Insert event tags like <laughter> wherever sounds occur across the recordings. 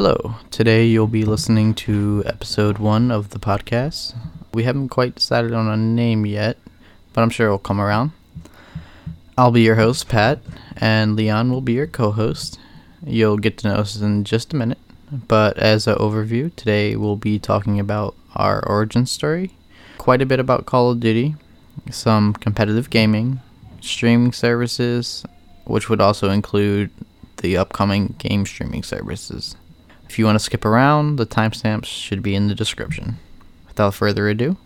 Hello. Today you'll be listening to episode one of the podcast. We haven't quite decided on a name yet, but I'm sure it'll come around. I'll be your host, Pat, and Leon will be your co host. You'll get to know us in just a minute, but as an overview, today we'll be talking about our origin story, quite a bit about Call of Duty, some competitive gaming, streaming services, which would also include the upcoming game streaming services. If you want to skip around, the timestamps should be in the description. Without further ado,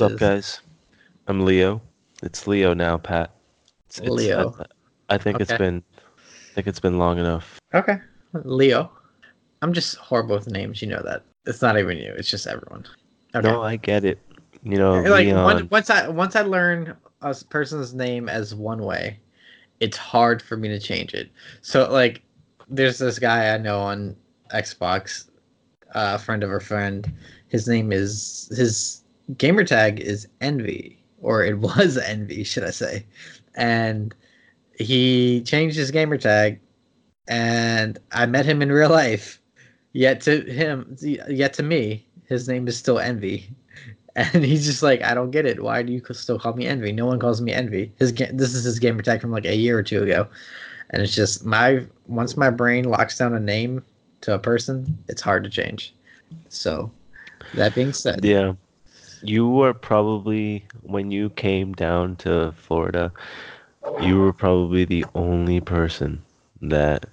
What's up, guys? I'm Leo. It's Leo now, Pat. It's, it's- Leo. I, I think it's Okay. been, I think it's been long enough. Okay, Leo. I'm just horrible with names. You know that. It's not even you. It's just everyone. Okay. No, I get it. You know, like Leon. one, once I once I learn a person's name as one way, it's hard for me to change it. So like, there's this guy I know on Xbox, uh, a friend of a friend. His name is his gamer tag is Envy, or it <laughs> was Envy, should I say? And he changed his gamertag, and I met him in real life. Yet to him, yet to me, his name is still Envy. <laughs> And he's just like, I don't get it. Why do you still call me Envy? No one calls me Envy. His ga- this is his gamer tag from like a year or two ago, and it's just my once my brain locks down a name to a person, it's hard to change. So, that being said, yeah, you were probably when you came down to Florida, you were probably the only person that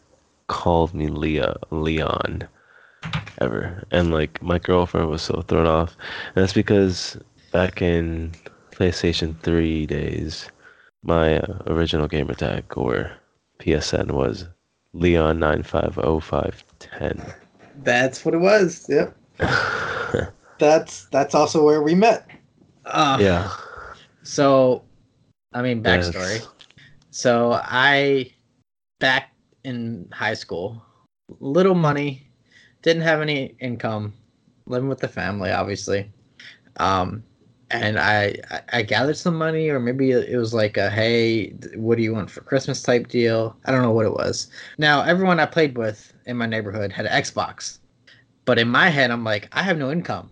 called me Leah Leon ever. And like my girlfriend was so thrown off. And that's because back in PlayStation 3 days, my uh, original gamer tag or PSN was Leon950510. that's what it was. Yep. <laughs> That's that's also where we met. Uh, yeah. So, I mean, backstory. Yes. So I back in high school, little money, didn't have any income, living with the family, obviously. Um, and I, I I gathered some money, or maybe it was like a hey, what do you want for Christmas type deal. I don't know what it was. Now everyone I played with in my neighborhood had an Xbox, but in my head I'm like I have no income,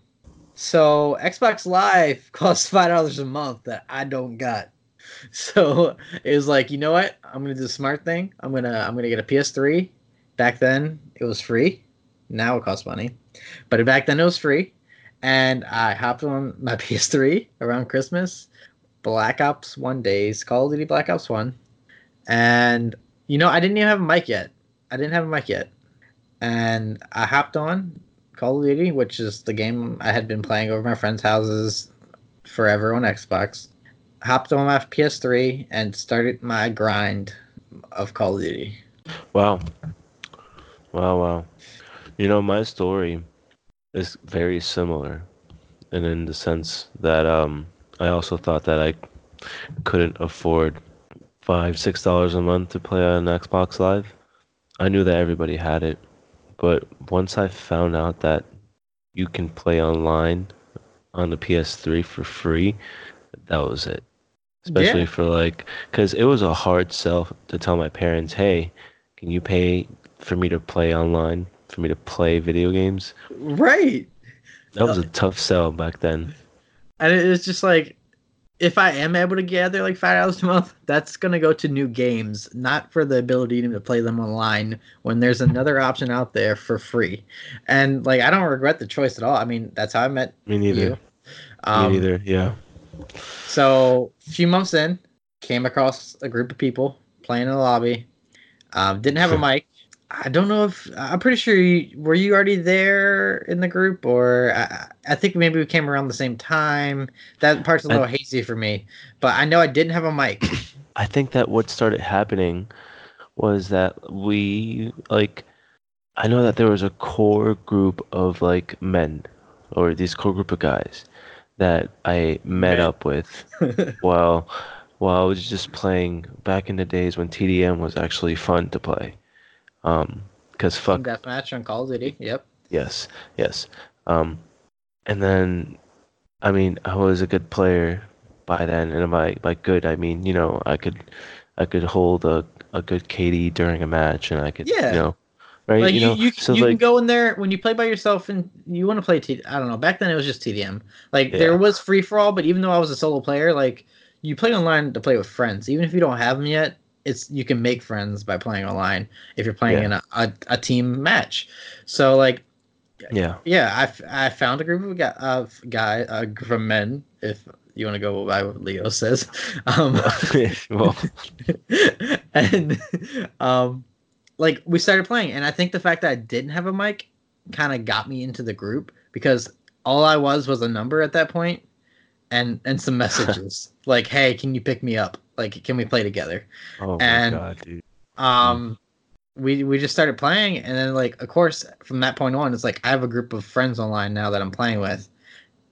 so Xbox Live <laughs> costs five dollars a month that I don't got. <laughs> So it was like, you know what? I'm gonna do the smart thing. I'm gonna I'm gonna get a PS3. Back then it was free. Now it costs money, but back then it was free. And I hopped on <laughs> my PS3 around Christmas. Black Ops One days, Call of Duty Black Ops One, and you know I didn't even have a mic yet. I didn't have a mic yet, and I hopped on Call of Duty, which is the game I had been playing over my friends' houses forever on Xbox. Hopped on my PS3 and started my grind of Call of Duty. Wow. Wow, wow. You know, my story is very similar. And in the sense that um I also thought that I couldn't afford five, six dollars a month to play on Xbox Live. I knew that everybody had it. But once I found out that you can play online on the PS3 for free, that was it. Especially Yeah. for like, because it was a hard sell to tell my parents, hey, can you pay for me to play online, for me to play video games? Right. That was uh, a tough sell back then. And it was just like, if I am able to gather like five dollars a month, that's gonna go to new games, not for the ability to play them online when there's another option out there for free. And like, I don't regret the choice at all. I mean, that's how I met Me neither. you. Um, me neither. Yeah. So a few months in, came across a group of people playing in the lobby. Um, didn't have a <laughs> mic. I don't know if I'm pretty sure you were you already there in the group, or I, I think maybe we came around the same time. That part's a little hazy for me, but I know I didn't have a mic. <coughs> I think that what started happening was that we like I know that there was a core group of like men or these core group of guys that I met Man. up with <laughs> while while I was just playing back in the days when TDM was actually fun to play. Um, cause fuck Deathmatch on Call of Duty. Yep. Yes, yes. Um, and then, I mean, I was a good player by then, and by by good, I mean, you know, I could, I could hold a, a good KD during a match, and I could, Yeah. you know, right, Like you you, know, you, so you can go in there when you play by yourself and you want to play T. I don't know. Back then it was just TDM. Like Yeah. there was free for all, but even though I was a solo player, like you play online to play with friends. Even if you don't have them yet, it's you can make friends by playing online if you're playing Yeah. in a, a, a team match. So like yeah, yeah, I, f- I found a group of guy, of guy a group of men. If you want to go by what Leo says, <laughs> um, <laughs> well, <laughs> and um, like we started playing, and I think the fact that I didn't have a mic kind of got me into the group because all I was was a number at that point, and and some messages like, "Hey, can you pick me up? Like, can we play together?" oh my And- god, dude, um we we just started playing and then like of course from that point on it's like i have a group of friends online now that i'm playing with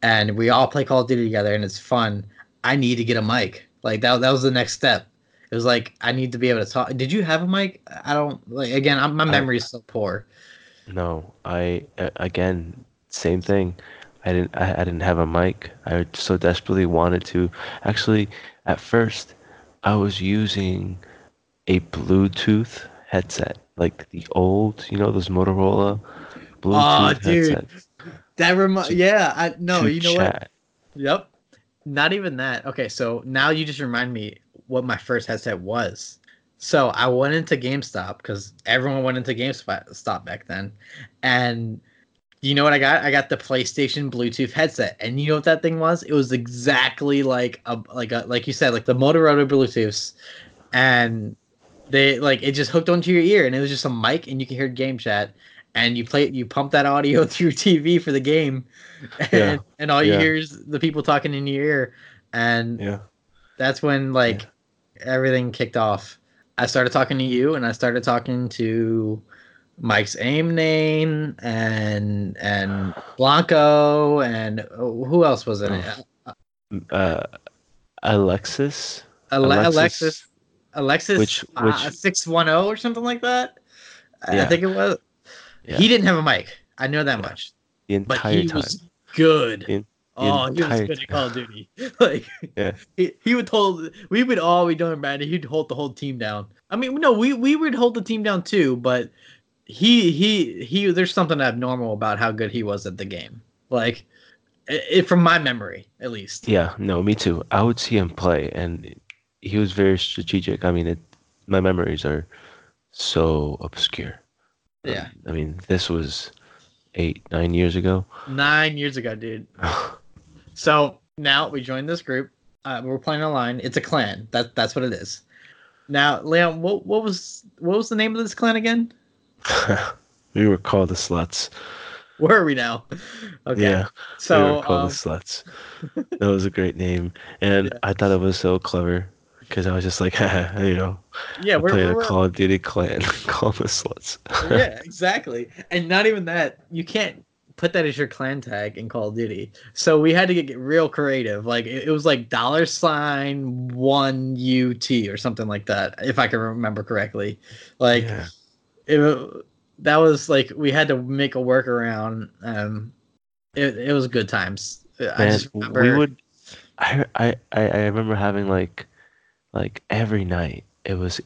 and we all play call of duty together and it's fun i need to get a mic like that, that was the next step it was like i need to be able to talk did you have a mic i don't like again I'm, my memory is so poor no, I again, same thing. I didn't, I, I didn't have a mic. I so desperately wanted to. Actually, at first, I was using a Bluetooth headset, like the old, you know, those Motorola Bluetooth headset. Oh dude. headsets. that remi- To- yeah i no you know what. Yep. Not even that. Okay, so now you just remind me what my first headset was. So I went into GameStop because everyone went into GameStop back then, and you know what I got? I got the PlayStation Bluetooth headset, and you know what that thing was? It was exactly like a like a like you said, like the Motorola Bluetooths, and they like it just hooked onto your ear, and it was just a mic, and you can hear game chat, and you play you pump that audio <laughs> through TV for the game, <laughs> and, Yeah. and all you Yeah. hear is the people talking in your ear, and Yeah. that's when like everything kicked off. I started talking to you, and I started talking to Mike's aim name and and Blanco and oh, who else was in it? Uh, Alexis. Ale- Alexis- Alexis, Alexis, Which- uh, which- six one zero or something like that. I- I think it was. Yeah. He didn't have a mic. I know that Yeah. much, The entire but he time. was good. The- oh, he was good at Call of Duty. <laughs> like, Yeah. he, he would hold. We would all be doing bad. He'd hold the whole team down. I mean, no, we we would hold the team down too, but he he he. There's something abnormal about how good he was at the game. Like, it, from my memory at least. Yeah, no, me too. I would see him play, and he was very strategic. I mean, it, my memories are so obscure. Um, Yeah. I mean, this was eight, nine years ago. Nine years ago, dude. <laughs> So now we joined this group. Uh, we're playing online. It's a clan. That that's what it is. Now, Leon, what what was what was the name of this clan again? <laughs> we were called the sluts. Where are we now? Okay. Yeah, we were called um, the sluts. That was a great name, and Yeah. I thought it was so clever because I was just like, <laughs> you know, yeah, we're, we're, a we're- Call of Duty clan <laughs> called the sluts. yeah, exactly. And not even that. You can't put that as your clan tag in Call of Duty. So we had to get, get real creative. Like it, it was like dollar sign one UT or something like that, if I can remember correctly. Like Yeah. It that was like we had to make a workaround. Um, it it was good times. I just remember. we would. I, I I remember having like, like every night it was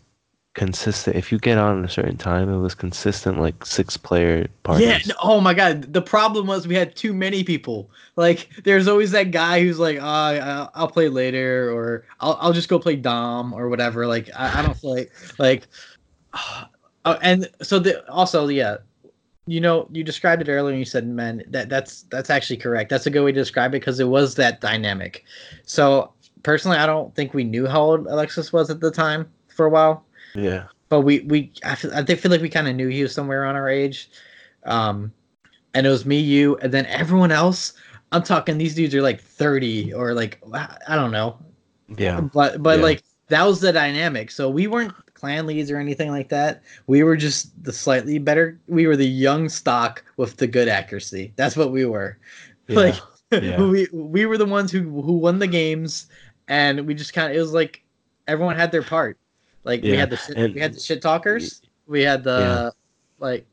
consistent. If you get on at a certain time, it was consistent like six player parties. Yeah. no- Oh my god. The problem was we had too many people. Like, there's always that guy who's like, I- I'll play later, or I'll, I'll just go play Dom or whatever. Like, I, I don't feel like like. Oh, and so the also yeah, you know, you described it earlier. and You said, "Man, that that's that's actually correct. That's a good way to describe it because it was that dynamic." So personally, I don't think we knew how old Alexis was at the time for a while Yeah. but we we I feel, I think- feel like we kind of knew he was somewhere around our age, um, and it was me, you, and then everyone else. I'm talking these dudes are like 30 or like I don't know, Yeah. but but Yeah. like that was the dynamic. So we weren't clan leads or anything like that. We were just the slightly better. We were the young stock with the good accuracy. That's what we were, Like <laughs> yeah. we we were the ones who who won the games, and we just kind of it was like everyone had their part. Like we had the shit, and- we had the shit talkers, we had the Yeah. like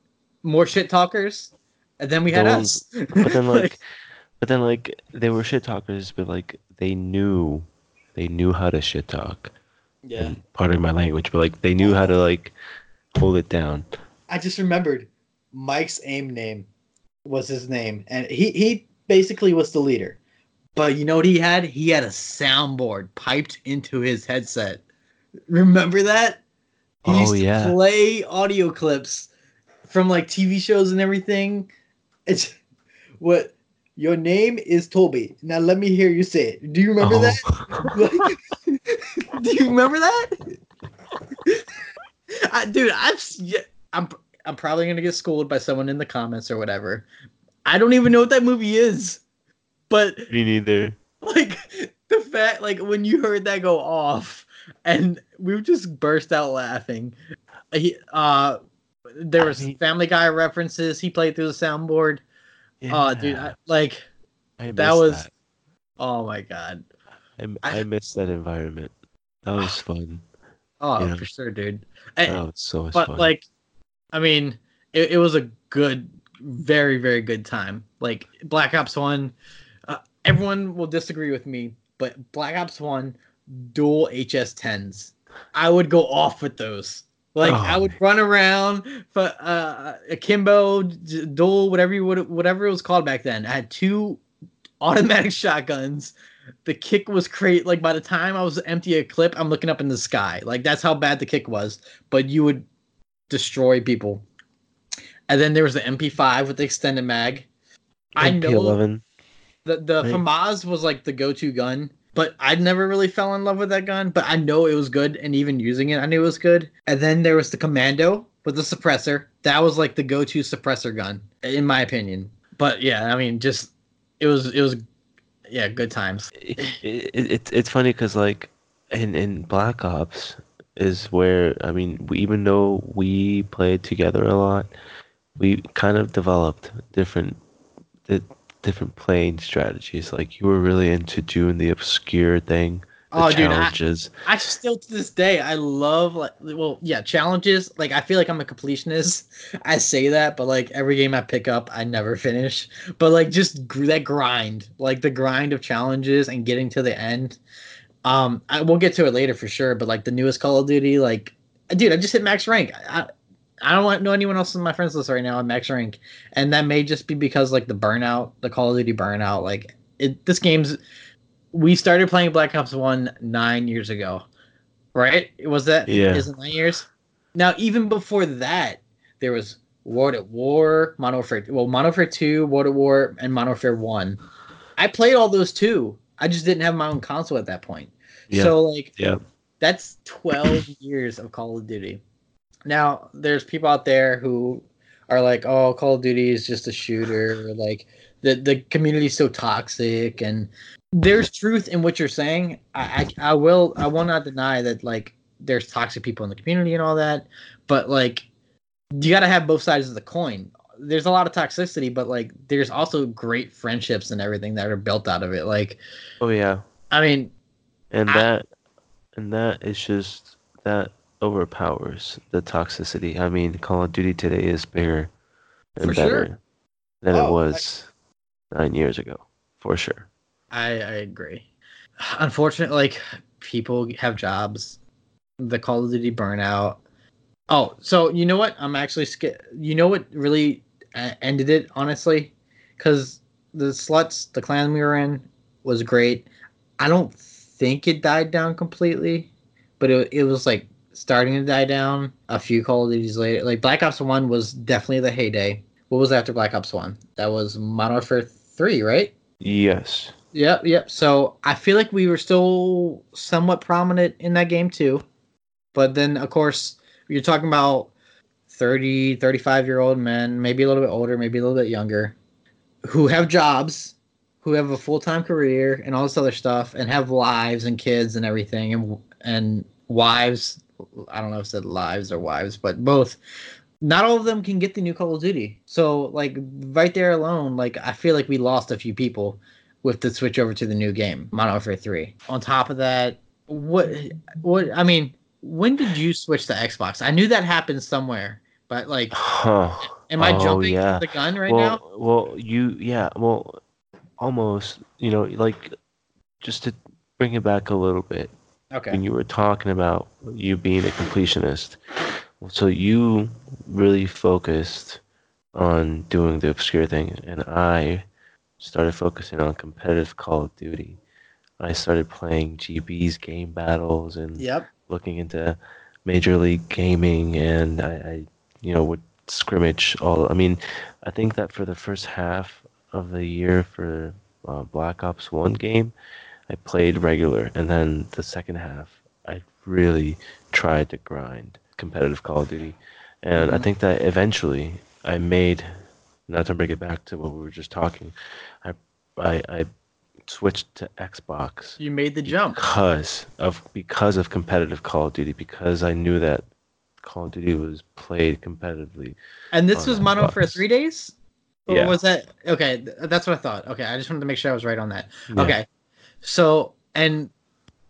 more shit talkers, and then we had The us. <laughs> But then <laughs> like, but then like they were shit talkers, but like they knew, they knew how to shit talk. Yeah, um, Part of my language, but like they knew how to like hold it down. I just remembered Mike's aim name was his name, and he he basically was the leader. But you know what he had? He had a soundboard piped into his headset. Remember that? He Oh, used to yeah. play audio clips from like TV shows and everything. It's <laughs> what your name is Toby. Now let me hear you say it. Do you remember oh. that? Oh. <laughs> Like, <laughs> do you remember that? I, dude, I've yeah, I'm I'm probably gonna get schooled by someone in the comments or whatever. I don't even know what that movie is, but Me neither. like the fact like when you heard that go off, and we just burst out laughing. He uh, there I was mean- Family Guy references. He played through the soundboard. Oh, dude, I, like I that miss was- oh my god. I, I- I miss that environment. That was fun. Oh, Yeah. for sure, dude. And- That was so but fun. like i mean it, it was a good very very good time like black ops 1 uh, everyone will disagree with me but black ops 1 dual hs10s i would go off with those like i Oh, would run around for uh akimbo dual whatever you would whatever it was called back then i had two automatic <laughs> shotguns the kick was great like by the time i was empty a clip i'm looking up in the sky like that's how bad the kick was but you would destroy people. And then there was the MP5 with the extended mag. I know MP11. the the Right. FAMAS was like the go-to gun, but I never really fell in love with that gun. But I know it was good, and even using it, I knew it was good. And then there was the Commando with the suppressor. That was like the go-to suppressor gun, in my opinion. But yeah, I mean, just it was it was yeah, good times. it, it, it's it's funny because like in in Black Ops is where I mean we, even though we played together a lot, we kind of developed different di- different playing strategies. Like you were really into doing the obscure thing, Oh, dude, I- I still to this day I love like well yeah challenges. Like I feel like I'm a completionist. <laughs> I say that but like every game I pick up I never <laughs> finish. But like just gr- that grind like the grind of challenges and getting to the end. Um I we'll get to it later for sure but like the newest Call of Duty like dude I just hit max rank. I I don't want know anyone else in my friends list right now on max rank. And that may just be because like the burnout the Call of Duty burnout like it this game's we started playing Black Ops One nine years ago, right? Was that Yeah. Is it nine years? Now, even before that, there was World at War, Modern Warfare. Well, Modern Warfare Two, World at War, and Modern Warfare One. I played all those too. I just didn't have my own console at that point. Yeah. So like, Yeah. that's 12 <coughs> years of Call of Duty. Now, there's people out there who are like, "Oh, Call of Duty is just a shooter." like the the community is so toxic, and there's truth in what you're saying. I I, I will I will not deny that like there's toxic people in the community and all that, but like you got to have both sides of the coin. There's a lot of toxicity, but like there's also great friendships and everything that are built out of it. Like, Oh yeah. I mean, And I- that and that is just that overpowers the toxicity. I mean, Call of Duty today is bigger and For sure. better than Oh, it was nine years ago, for sure. I, I agree. Unfortunately, like people have jobs. The Call of Duty burnout. Oh, so you know what? I'm actually scared. You know what really uh, ended it, honestly? Because the sluts, the clan we were in, was great. I don't think it died down completely, but it, it was like starting to die down a few Call of Duties later. Like Black Ops 1 was definitely the heyday. What was after Black Ops 1? That was Modern Warfare 3, right? Yes. Yep, yep. So I feel like we were still somewhat prominent in that game too. But then, of course, you're talking about 30, 35 year old men, maybe a little bit older, maybe a little bit younger, who have jobs, who have a full time career and all this other stuff, and have lives and kids and everything, and and wives. I don't know if said lives or wives, but both not all of them can get the new Call of Duty. So like right there alone, like I feel like we lost a few people with the switch over to the new game, Modern Warfare 3. On top of that, what what I mean, when did you switch to Xbox? I knew that happened somewhere, but like <sighs> Huh. am I Oh, jumping yeah. the gun right well, now? well, you, yeah, well, almost, you know, like, just to bring it back a little bit, Okay. when you were talking about you being a completionist, so you really focused on doing the obscure thing, and I started focusing on competitive Call of Duty. I started playing GB's game battles and Yep. looking into Major League Gaming, and I, I you know, would scrimmage all. I mean, I think that for the first half of the year for uh, Black Ops One game, I played regular, and then the second half, I really tried to grind competitive Call of Duty, and I Mhm. think that eventually I made. Not to bring it back to what we were just talking, I, I, switched to Xbox You made the jump. because of because of competitive Call of Duty because I knew that Call of Duty was played competitively. And this was Warfare Xbox. 3 days? Or Yeah. was that okay? That's what I thought. Okay, I just wanted to make sure I was right on that. Yeah. Okay, so and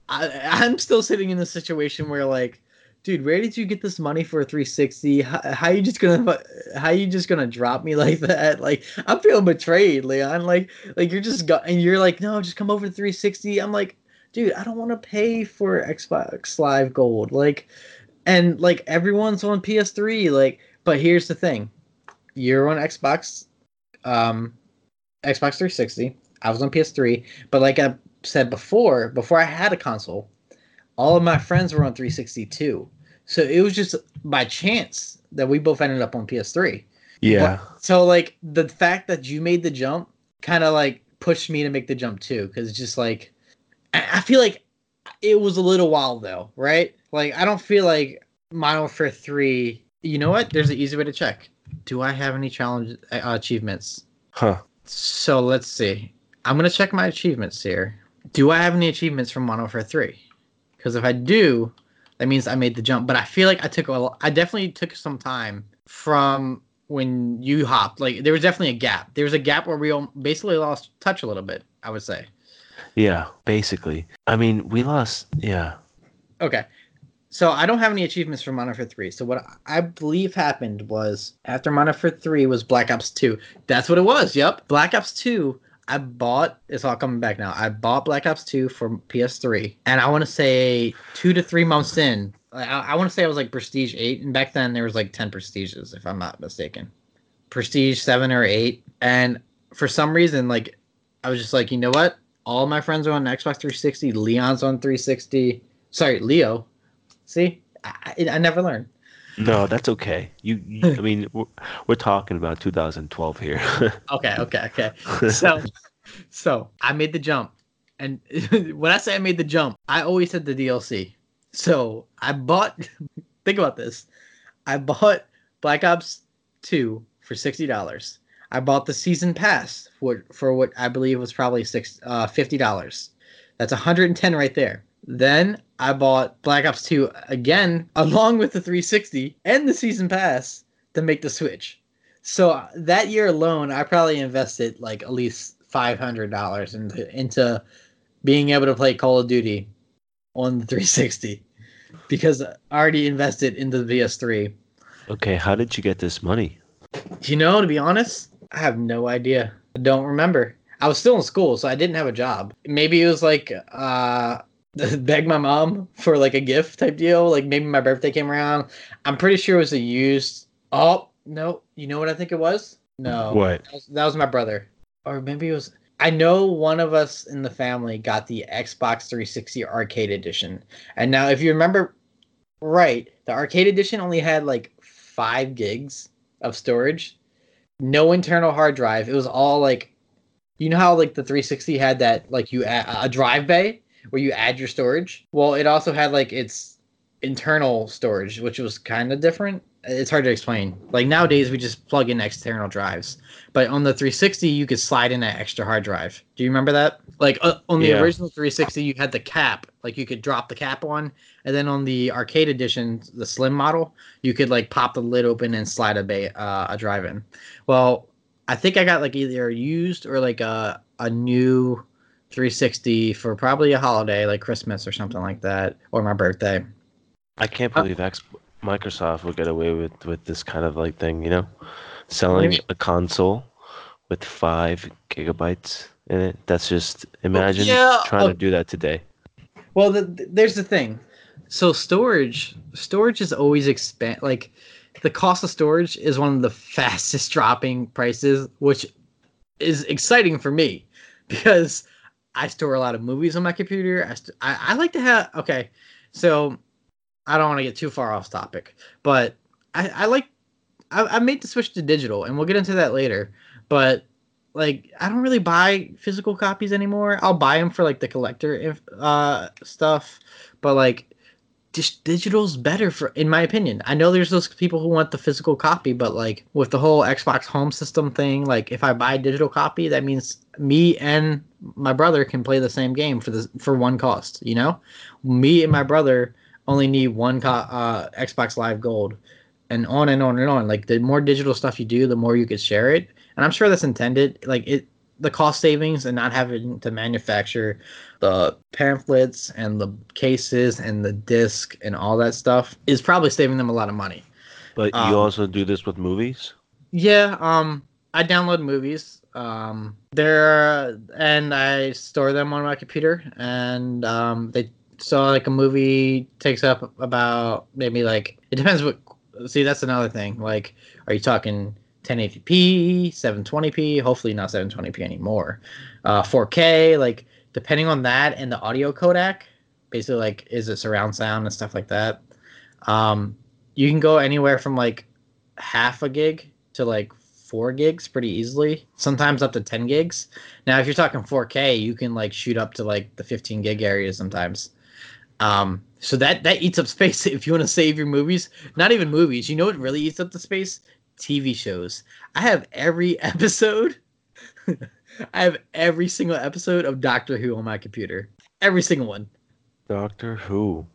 I, I'm still sitting in the situation where like, dude, where did you get this money for a 360? How, how you just gonna how you just gonna drop me <laughs> like that? Like I'm feeling betrayed, Leon. Like like you're just go- and you're like, no, just come over to 360. I'm like, dude, I don't want to pay for Xbox Live Gold. Like, and like everyone's on PS3. Like, but here's the thing, you're on Xbox, um, Xbox 360. I was on PS3, but like I said before, before I had a console, all of my friends were on 360 too. So it was just by chance that we both ended up on PS3. Yeah. So like the fact that you made the jump kind of like pushed me to make the jump too, because just like I, I feel like it was a little while though, right? Like I don't feel like Modern Warfare Three. You know what? There's an easy way to check. Do I have any challenge uh, achievements? Huh. So let's see. I'm gonna check my achievements here. Do I have any achievements from Modern Warfare Three? Because if I do, that means I made the jump. But I feel like I took a, I definitely took some time from when you hopped. Like there was definitely a gap. There was a gap where we all basically lost touch a little bit. I would say. Yeah. Basically, I mean, we lost. Yeah. Okay. So I don't have any achievements for Modern Warfare 3. So what I believe happened was after Modern Warfare 3 was Black Ops 2. That's what it was. Yep. Black Ops 2 I bought it's all coming back now. I bought Black Ops 2 for PS3 and I want to say 2 to 3 months in. I, I want to say I was like Prestige 8 and back then there was like 10 prestiges if I'm not mistaken. Prestige 7 or 8 and for some reason like I was just like, "You know what? All my friends are on Xbox 360. Leon's on 360. Sorry, Leo. See, I, I never learned. No, that's okay. You. you I mean, we're, we're talking about 2012 here. <laughs> Okay, okay, okay. So, so I made the jump, and <laughs> when I say I made the jump, I always said the DLC. So I bought. <laughs> think about this. I bought Black Ops 2 for sixty dollars. I bought the season pass for for what I believe was probably six uh, fifty dollars. That's 110 right there. Then I bought Black Ops 2 again, along with the 360 and the season pass to make the switch. So uh, that year alone, I probably invested like at least five hundred dollars into into being able to play Call of Duty on the 360 because I already invested into the PS3. okay. How did you get this money? You know, to be honest, I have no idea. I don't remember. I was still in school, so I didn't have a job. Maybe it was like uh <laughs> beg my mom for like a gift type deal. Like maybe my birthday came around. I'm pretty sure it was a used. Oh no, you know what I think it was? No, What? that was, that was my brother, or maybe it was. I know one of us in the family got the Xbox 360 Arcade Edition, and now if you remember right, the Arcade Edition only had like five gigs of storage, no internal hard drive. It was all like, you know how like the 360 had that like you add, a drive bay where you add your storage. Well, it also had like its internal storage, which was kind of different. it's hard to explain. Like nowadays, we just plug in external drives, but on the 360, you could slide in an extra hard drive. Do you remember that? Like uh, on the Yeah. original 360, you had the cap, like you could drop the cap on, and then on the arcade edition, the slim model, you could like pop the lid open and slide a ba- uh, a drive in. Well, I think I got like either used or like a a new 360 for probably a holiday, like Christmas or something like that, or my birthday. I can't Uh, believe X- Microsoft would get away with with this kind of like thing, you know, selling mean? a console with five gigabytes in it. That's just imagine yeah, trying uh, to do that today. Well, the, the- there's the thing. So storage, storage is always expand. Like the cost of storage is one of the <laughs> fastest dropping prices, which is exciting for me because I store a lot of movies on my computer. I, st- I, I like to have. Okay, so I don't want to get too far off topic, but I, I like. I, I made the switch to digital, and we'll get into that later. But like I don't really buy physical copies anymore. I'll buy them for like the collector uh stuff, but like just digital's better for in my opinion. I know there's those people who want the physical copy, but like with the whole Xbox home system thing, like if I buy a digital copy, that means me and my brother can play the same game for the for one cost, you know? Me and my brother only need one co- uh Xbox Live Gold and on and on and on. Like the more digital stuff you do, the more you could share it. And I'm sure that's intended. Like it, the cost savings and not having to manufacture the pamphlets and the cases and the disc and all that stuff is probably saving them a lot of money. But um, you also do this with movies. Yeah, um, I download movies. Um, there and I store them on my computer, and um, they so like a movie takes up about maybe like it depends what. See, that's another thing. Like, are you talking 1080p, 720p? Hopefully not 720p anymore. Uh, 4K, like depending on that and the audio codec. Basically, like is it surround sound and stuff like that. Um, you can go anywhere from like half a gig to like four gigs pretty easily sometimes up to 10 gigs now if you're talking 4k you can like shoot up to like the 15 gig area sometimes um so that that eats up <laughs> space if you want to save your movies not even movies you know what really eats up the space tv shows i have every <laughs> episode i have every single episode of doctor who on my computer every single one Doctor Who.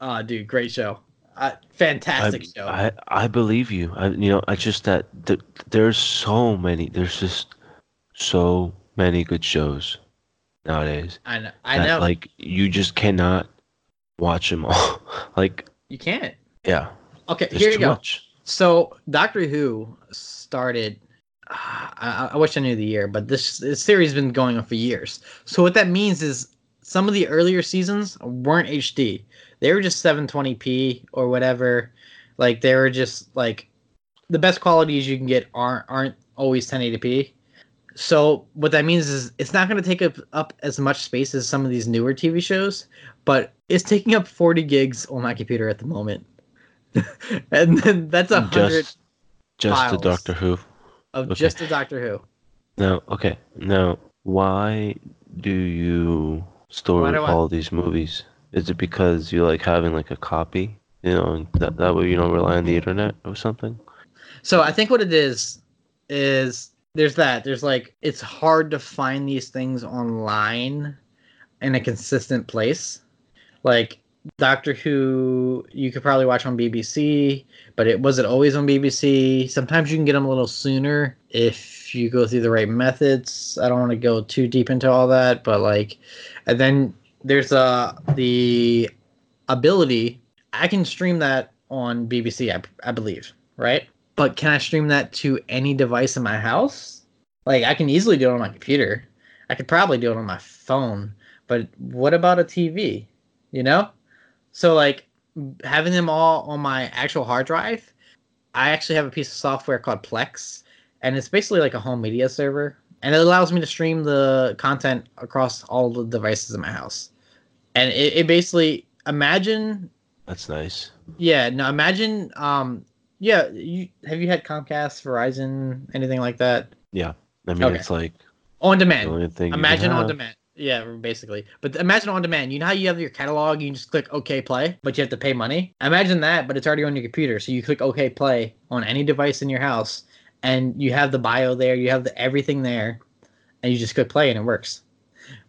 oh dude great show uh, fantastic I, show I I believe you. I you know I just that th- there's so many. There's just so many good shows nowadays. I know. I that, know. Like you just cannot watch them all. <laughs> like you can't. yeah, Okay, here you go. much. So Doctor Who started. I, I wish I knew the year, but this, this series has been going on for years. So what that means is some of the earlier seasons weren't HD. They were just 720p or whatever. Like they were just like the best qualities you can get aren't aren't always 1080p. So what that means is it's not going to take up, up as much space as some of these newer TV shows, but it's taking up 40 gigs on my computer at the moment. <laughs> and then that's a hundred Just just the files. Doctor Who. Of okay. just a Doctor Who. Now, okay. Now, why do you store do I- all these movies? Is it because you like having like a copy? You know, and that that way you don't rely on the internet or something? So I think what it is is there's that. There's like it's hard to find these things online in a consistent place. Like Doctor Who, you could probably watch on BBC, but it was it always on BBC. Sometimes you can get them a little sooner if you go through the right methods. I don't want to go too deep into all that, but like, and then there's uh the ability. I can stream that on BBC, I, I believe, right? But can I stream that to any device in my house? Like I can easily do it on my computer. I could probably do it on my phone. But what about a TV? You know? So like having them all on my actual hard drive, I actually have a piece of software called Plex, and it's basically like a home media server, and it allows me to stream the content across all the devices in my house. And it, it basically imagine That's nice. yeah, no, imagine um yeah, you have you had Comcast, Verizon, anything like that? Yeah. I mean, Okay. it's like On the demand. only thing. you can Imagine on demand. Yeah, basically. But imagine on demand. You know how you have your catalog, you can just click OK Play, but you have to pay money. Imagine that, but it's already on your computer. So you click OK Play on any device in your house, and you have the bio there, you have the everything there, and you just click play and it works.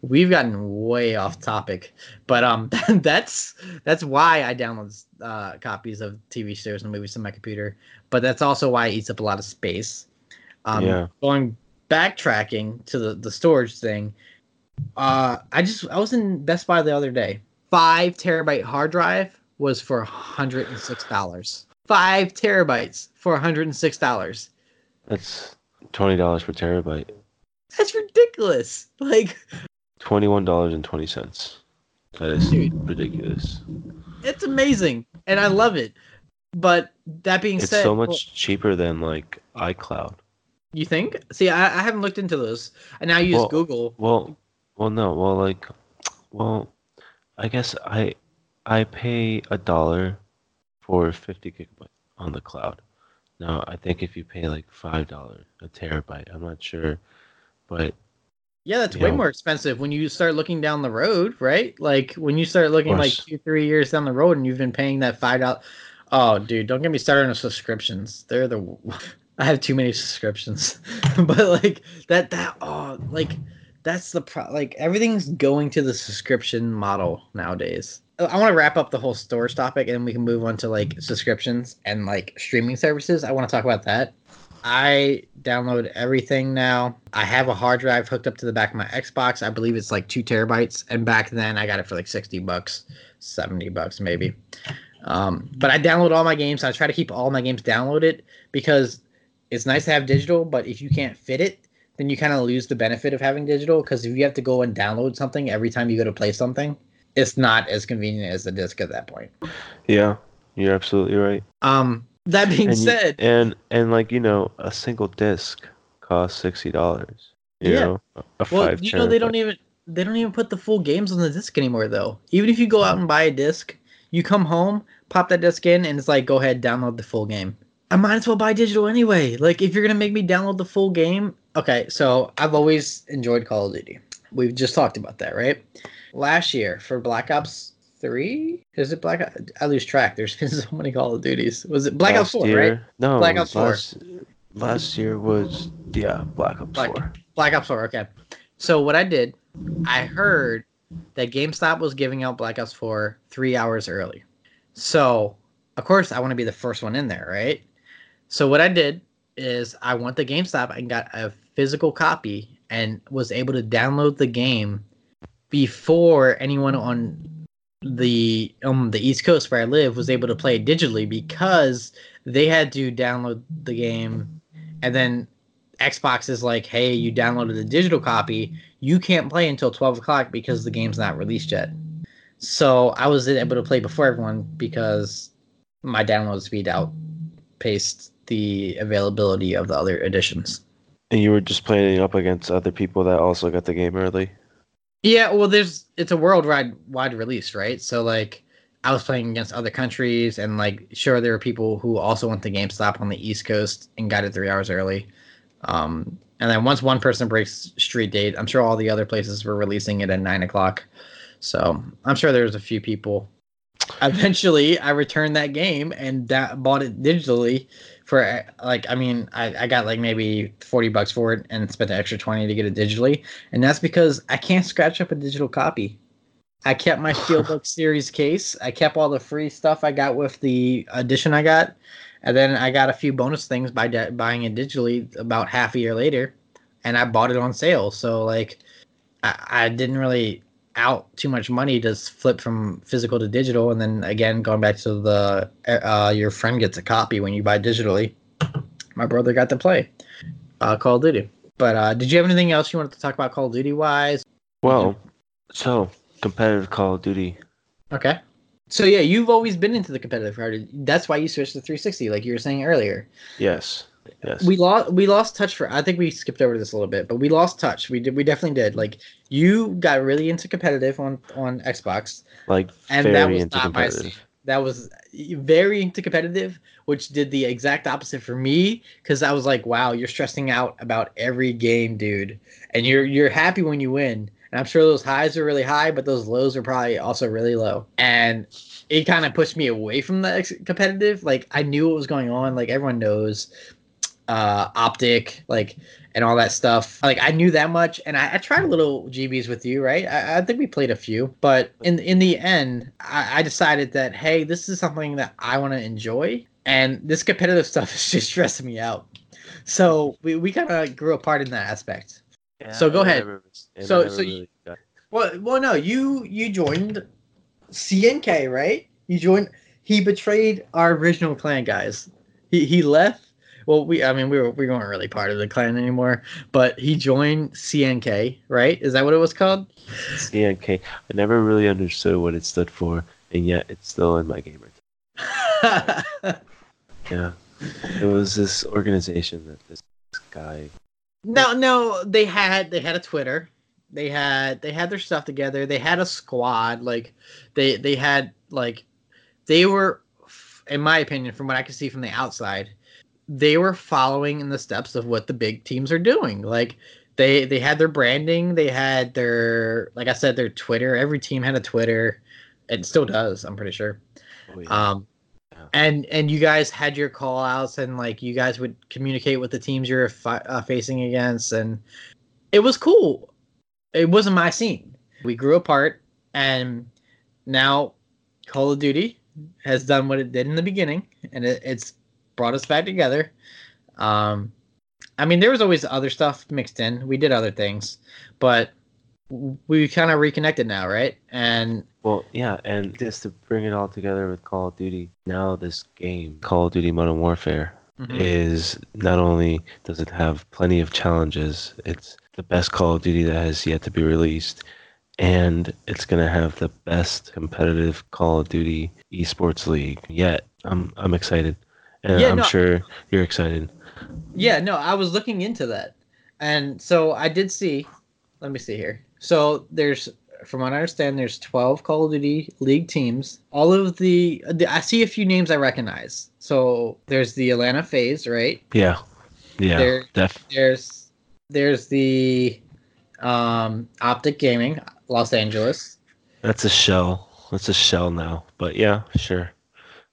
We've gotten way off topic, but um, <laughs> that's that's why I download uh, copies of TV shows and movies to my computer. But that's also why it eats up a lot of space. Um, Yeah. Going backtracking to the the storage thing, uh, I just I was in Best Buy the other day. Five terabyte hard drive was for hundred and six dollars. Five terabytes for hundred and six dollars. That's twenty dollars per terabyte. That's ridiculous. Like Twenty-one dollars and twenty cents. That is Dude. ridiculous. it's amazing, and I love it. But that being It's said, so much well, cheaper than like iCloud. you think? See, I, I haven't looked into those, I now use Well- Google. Well, well, no, well, like, well, I guess I, I pay a dollar for fifty gigabytes on the cloud. Now, I think if you pay like five dollars a terabyte, I'm not sure, but Yeah, that's way know- more expensive when you start looking down the road, right? Like when you start looking like two, three years down the road, and you've been paying that five dollars. Oh, dude, don't get me started on subscriptions. They're the. <laughs> I have too many subscriptions, <laughs> but like that, that oh, like that's the pro. Like everything's going to the subscription model nowadays. I want to wrap up the whole storage topic, and we can move on to like subscriptions and like streaming services. I want to talk about that. I download everything now. I have a hard drive hooked up to the back of my Xbox. I believe it's like two terabytes, and back then I got it for like sixty bucks, seventy bucks maybe. Um, but I download all my games. I try to keep all my games downloaded because it's nice to have digital, but if you can't fit it, then you kind of lose the benefit of having digital. Because if you have to go and download something every time you go to play something, it's not as convenient as the disc at that point. yeah, you're absolutely right. Um, that being And you- said, and and like you know, a single disc costs sixty dollars. You Yeah. know, Well, you know they don't even they don't even put the full games on the disc anymore though. Even if you go out and buy a disc, you come home, pop that disc in, and it's like go ahead download the full game. I might as well buy digital anyway. Like if you're gonna make me download the full game, okay. So I've always enjoyed Call of Duty. We've just talked about that, right? Last year for Black Ops Three, is it Black? Ops? I lose track. There's <laughs> been so many Call of Duties. Was it Black Ops Four? year, Right? No, Black Ops 4. last, Last year was yeah, Black Ops Black- Four. Black Ops 4, okay. So what I did, I heard that GameStop was giving out Black Ops 4 three hours early. So, of course, I want to be the first one in there, right? So what I did is I went to GameStop and got a physical copy and was able to download the game before anyone on the um the East Coast where I live was able to play it digitally because they had to download the game and then Xbox is like, hey, you downloaded a digital copy, you can't play until 12 o'clock because the game's not released yet. So I was able to play before everyone because my download speed outpaced the availability of the other editions. And you were just playing it up against other people that also got the game early. Yeah, well, there's it's a worldwide wide release, right? So like, I was playing against other countries, and like, sure, there were people who also went to GameStop on the East Coast and got it three hours early. Um, and then once one person breaks street date, I'm sure all the other places were releasing it at nine o'clock. So I'm sure there's a few people. Eventually, I returned that game and da- bought it digitally for like I mean I, I got like maybe forty bucks for it and spent the extra twenty to get it digitally, and that's because I can't scratch up a digital copy. I kept my <sighs> Steelbook Series case. I kept all the free stuff I got with the edition I got, and then I got a few bonus things by de- buying it digitally about half a year later, and I bought it on sale. So like, I, I didn't really out too much money to flip from physical to digital, and then again going back to the uh, your friend gets a copy when you buy digitally. My brother got to play uh, Call of Duty. But uh, did you have anything else you wanted to talk about Call of Duty wise? Well, so competitive Call of Duty. Okay. So yeah, you've always been into the competitive part. That's why you switched to 360, like you were saying earlier. Yes. Yes. We lost we lost touch for. I think we skipped over this a little bit, but we lost touch. We did. We definitely did. Like you got really into competitive on on Xbox, like and that was not my that was very into competitive, which did the exact opposite for me because I was like, wow, you're stressing out about every game, dude, and you're you're happy when you win. And I'm sure those highs are really high, but those lows are probably also really low. And it kind of pushed me away from the ex- competitive. Like I knew what was going on. Like everyone knows, uh, OpTic, like and all that stuff. Like I knew that much, and I, I tried a little GBs with you, right? I, I, think we played a few, but in in the end, I, I decided that hey, this is something that I want to enjoy, and this competitive <laughs> stuff is just stressing me out. So we, we kind of grew apart in that aspect. Yeah, so go ahead. Never, so so really you, well well no you you joined CNK right? You joined. He betrayed our original clan guys. He he left well, we I mean we were we weren't really part of the clan anymore, but he joined CNK, right? Is that what it was called? CNK. I never really understood what it stood for, and yet it's still in my gamer. <laughs> yeah, it was this organization that this guy. No, no, they had they had a Twitter. They had they had their stuff together. They had a squad. Like they they had like they were, in my opinion, from what I could see from the outside, they were following in the steps of what the big teams are doing. Like they they had their branding, they had their like I said, their Twitter. Every team had a Twitter. It still does, I'm pretty sure. Oh, yeah. Um yeah. and and you guys had your call outs and like you guys would communicate with the teams you're fi- uh, facing against and it was cool. It wasn't my scene. We grew apart and now Call of Duty has done what it did in the beginning and it, it's brought us back together. Um, I mean, there was always other stuff mixed in. We did other things, but we kind of reconnected now, right? And well, yeah, and just to bring it all together with Call of Duty, now this game, Call of Duty Modern Warfare, mm-hmm. is not only does it have plenty of challenges, it's the best Call of Duty that has yet to be released, and it's gonna have the best competitive Call of Duty esports league yet. I'm I'm excited and yeah, I'm no, sure you're excited. Yeah, no, I was looking into that, and so I did see. Let me see here. So there's, from what I understand, there's 12 Call of Duty League teams. All of the, the I see a few names I recognize. So there's the Atlanta FaZe, right? Yeah, yeah. There, def- there's there's the um, OpTic Gaming, Los Angeles. That's a shell. That's a shell now, but yeah, sure.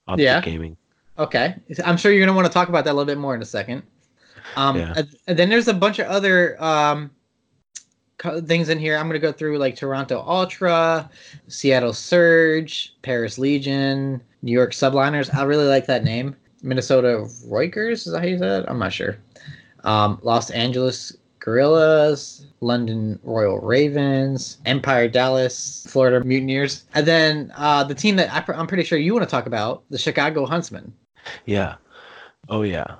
OpTic yeah. Gaming. Okay, I'm sure you're gonna want to talk about that a little bit more in a second. Um, yeah. and then there's a bunch of other um, things in here. I'm gonna go through like Toronto Ultra, Seattle Surge, Paris Legion, New York Subliners. I really like that name. Minnesota Roikers is that how you said it? I'm not sure. Um, Los Angeles Guerrillas, London Royal Ravens, Empire Dallas, Florida Mutineers, and then uh, the team that I, am pretty sure you want to talk about, the Chicago Huntsmen. Yeah. Oh yeah.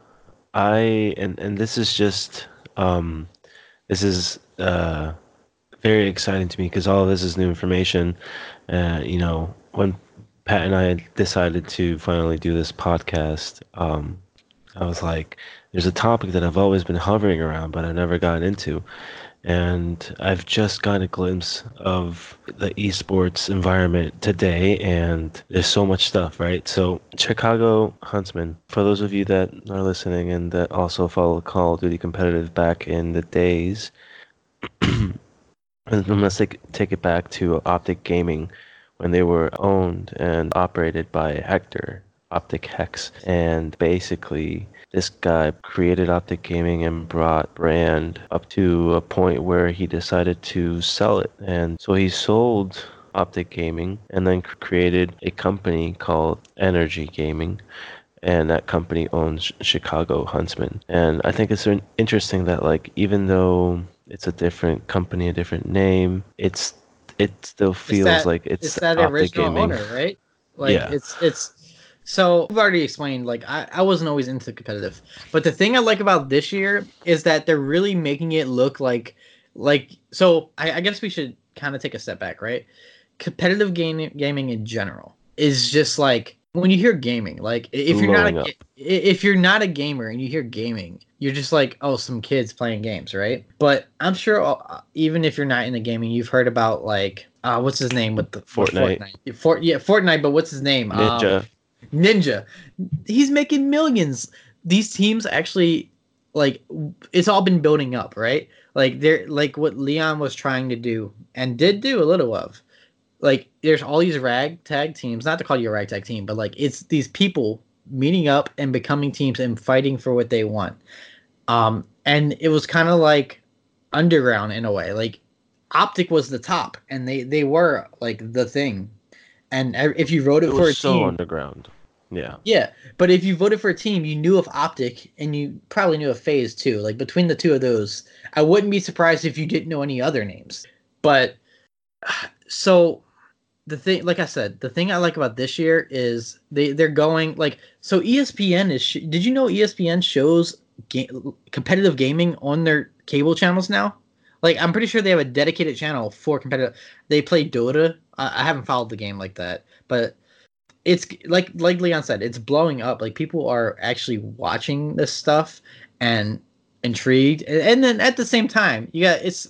I and and this is just um this is uh very exciting to me because all of this is new information. Uh, you know, when Pat and I decided to finally do this podcast, um, I was like, there's a topic that I've always been hovering around, but I've never gotten into and I've just got a glimpse of the esports environment today, and there's so much stuff, right? So, Chicago Huntsmen, for those of you that are listening and that also follow Call of Duty competitive back in the days, <clears throat> let's take, take it back to OpTic Gaming when they were owned and operated by Hector, OpTic H3CZ, and basically this guy created OpTic Gaming and brought brand up to a point where he decided to sell it. And so he sold OpTic Gaming and then created a company called Energy Gaming. And that company owns Chicago Huntsmen. And I think it's interesting that, like, even though it's a different company, a different name, it's it still feels it's that, like it's, it's that OpTic original Gaming. owner, right? Like, yeah. it's it's so I've already explained, like I, I wasn't always into competitive. But the thing I like about this year is that they're really making it look like like so I, I guess we should kind of take a step back, right? Competitive game, gaming in general is just like when you hear gaming, like if you're not a, if you're not a gamer and you hear gaming, you're just like, oh, some kids playing games, right? But I'm sure uh, even if you're not in the gaming, you've heard about like uh, what's his name with the Fortnite. Fortnite. Fort, yeah, Fortnite. But what's his name? Um, Ninja. He's making millions. These teams actually like it's all been building up, right? Like they're like what Leon was trying to do and did do a little of. Like there's all these ragtag teams, not to call you a ragtag team, but like it's these people meeting up and becoming teams and fighting for what they want. Um and it was kind of like underground in a way. Like OpTic was the top and they they were like the thing. And if you voted It for a so team, underground. Yeah. yeah, but if you voted for a team, you knew of OpTic and you probably knew of FaZe too. Like between the two of those, I wouldn't be surprised if you didn't know any other names. But <sighs> so the thing, like I said, the thing I like about this year is they they're going like so. ESPN is. Sh- did you know ESPN shows ga- competitive gaming on their cable channels now? Like I'm pretty sure they have a dedicated channel for competitive. They play Dota. I, I haven't followed the game like that, but it's like like Leon said, it's blowing up. Like people are actually watching this stuff and intrigued. And, and then at the same time, you got it's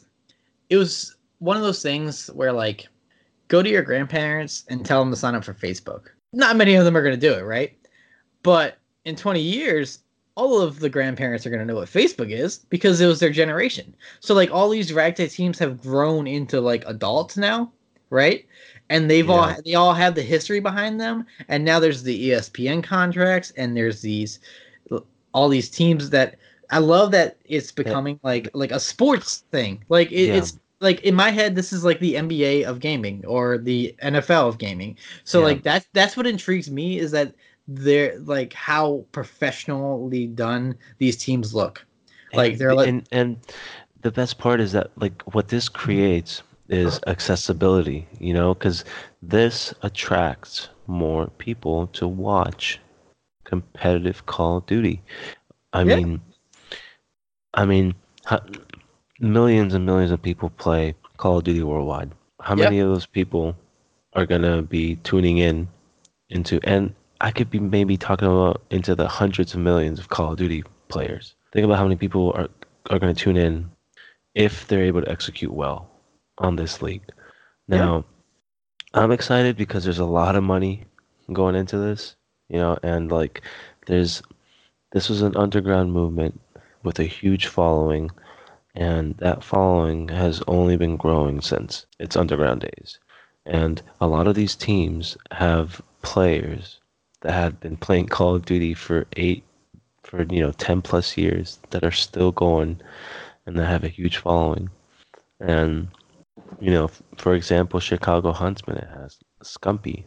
it was one of those things where like go to your grandparents and tell them to sign up for Facebook. Not many of them are going to do it, right? But in 20 years, all of the grandparents are going to know what Facebook is because it was their generation. So like all these ragtag teams have grown into like adults now, right? And they've all they all have the history behind them. And now there's the ESPN contracts and there's these all these teams that I love that it's becoming like like a sports thing. Like it, Yeah. it's like in my head this is like the NBA of gaming or the NFL of gaming. So Yeah. like that's that's what intrigues me is that they're like how professionally done these teams look. Like, and, they're like- and and the best part is that like what this creates is accessibility you know because this attracts more people to watch competitive call of duty i Yeah. mean i mean ho- millions and millions of people play call of duty worldwide how Yep. many of those people are gonna be tuning in into and i could be maybe talking about into the hundreds of millions of call of duty players think about how many people are are going to tune in if they're able to execute well on this league. Now, I'm excited because there's a lot of money going into this, you know, and like there's this was an underground movement with a huge following and that following has only been growing since its underground days. And a lot of these teams have players that have been playing Call of Duty for 8 for you know 10 plus years that are still going and that have a huge following. And you know, for example, Chicago Huntsmen it has Scumpy,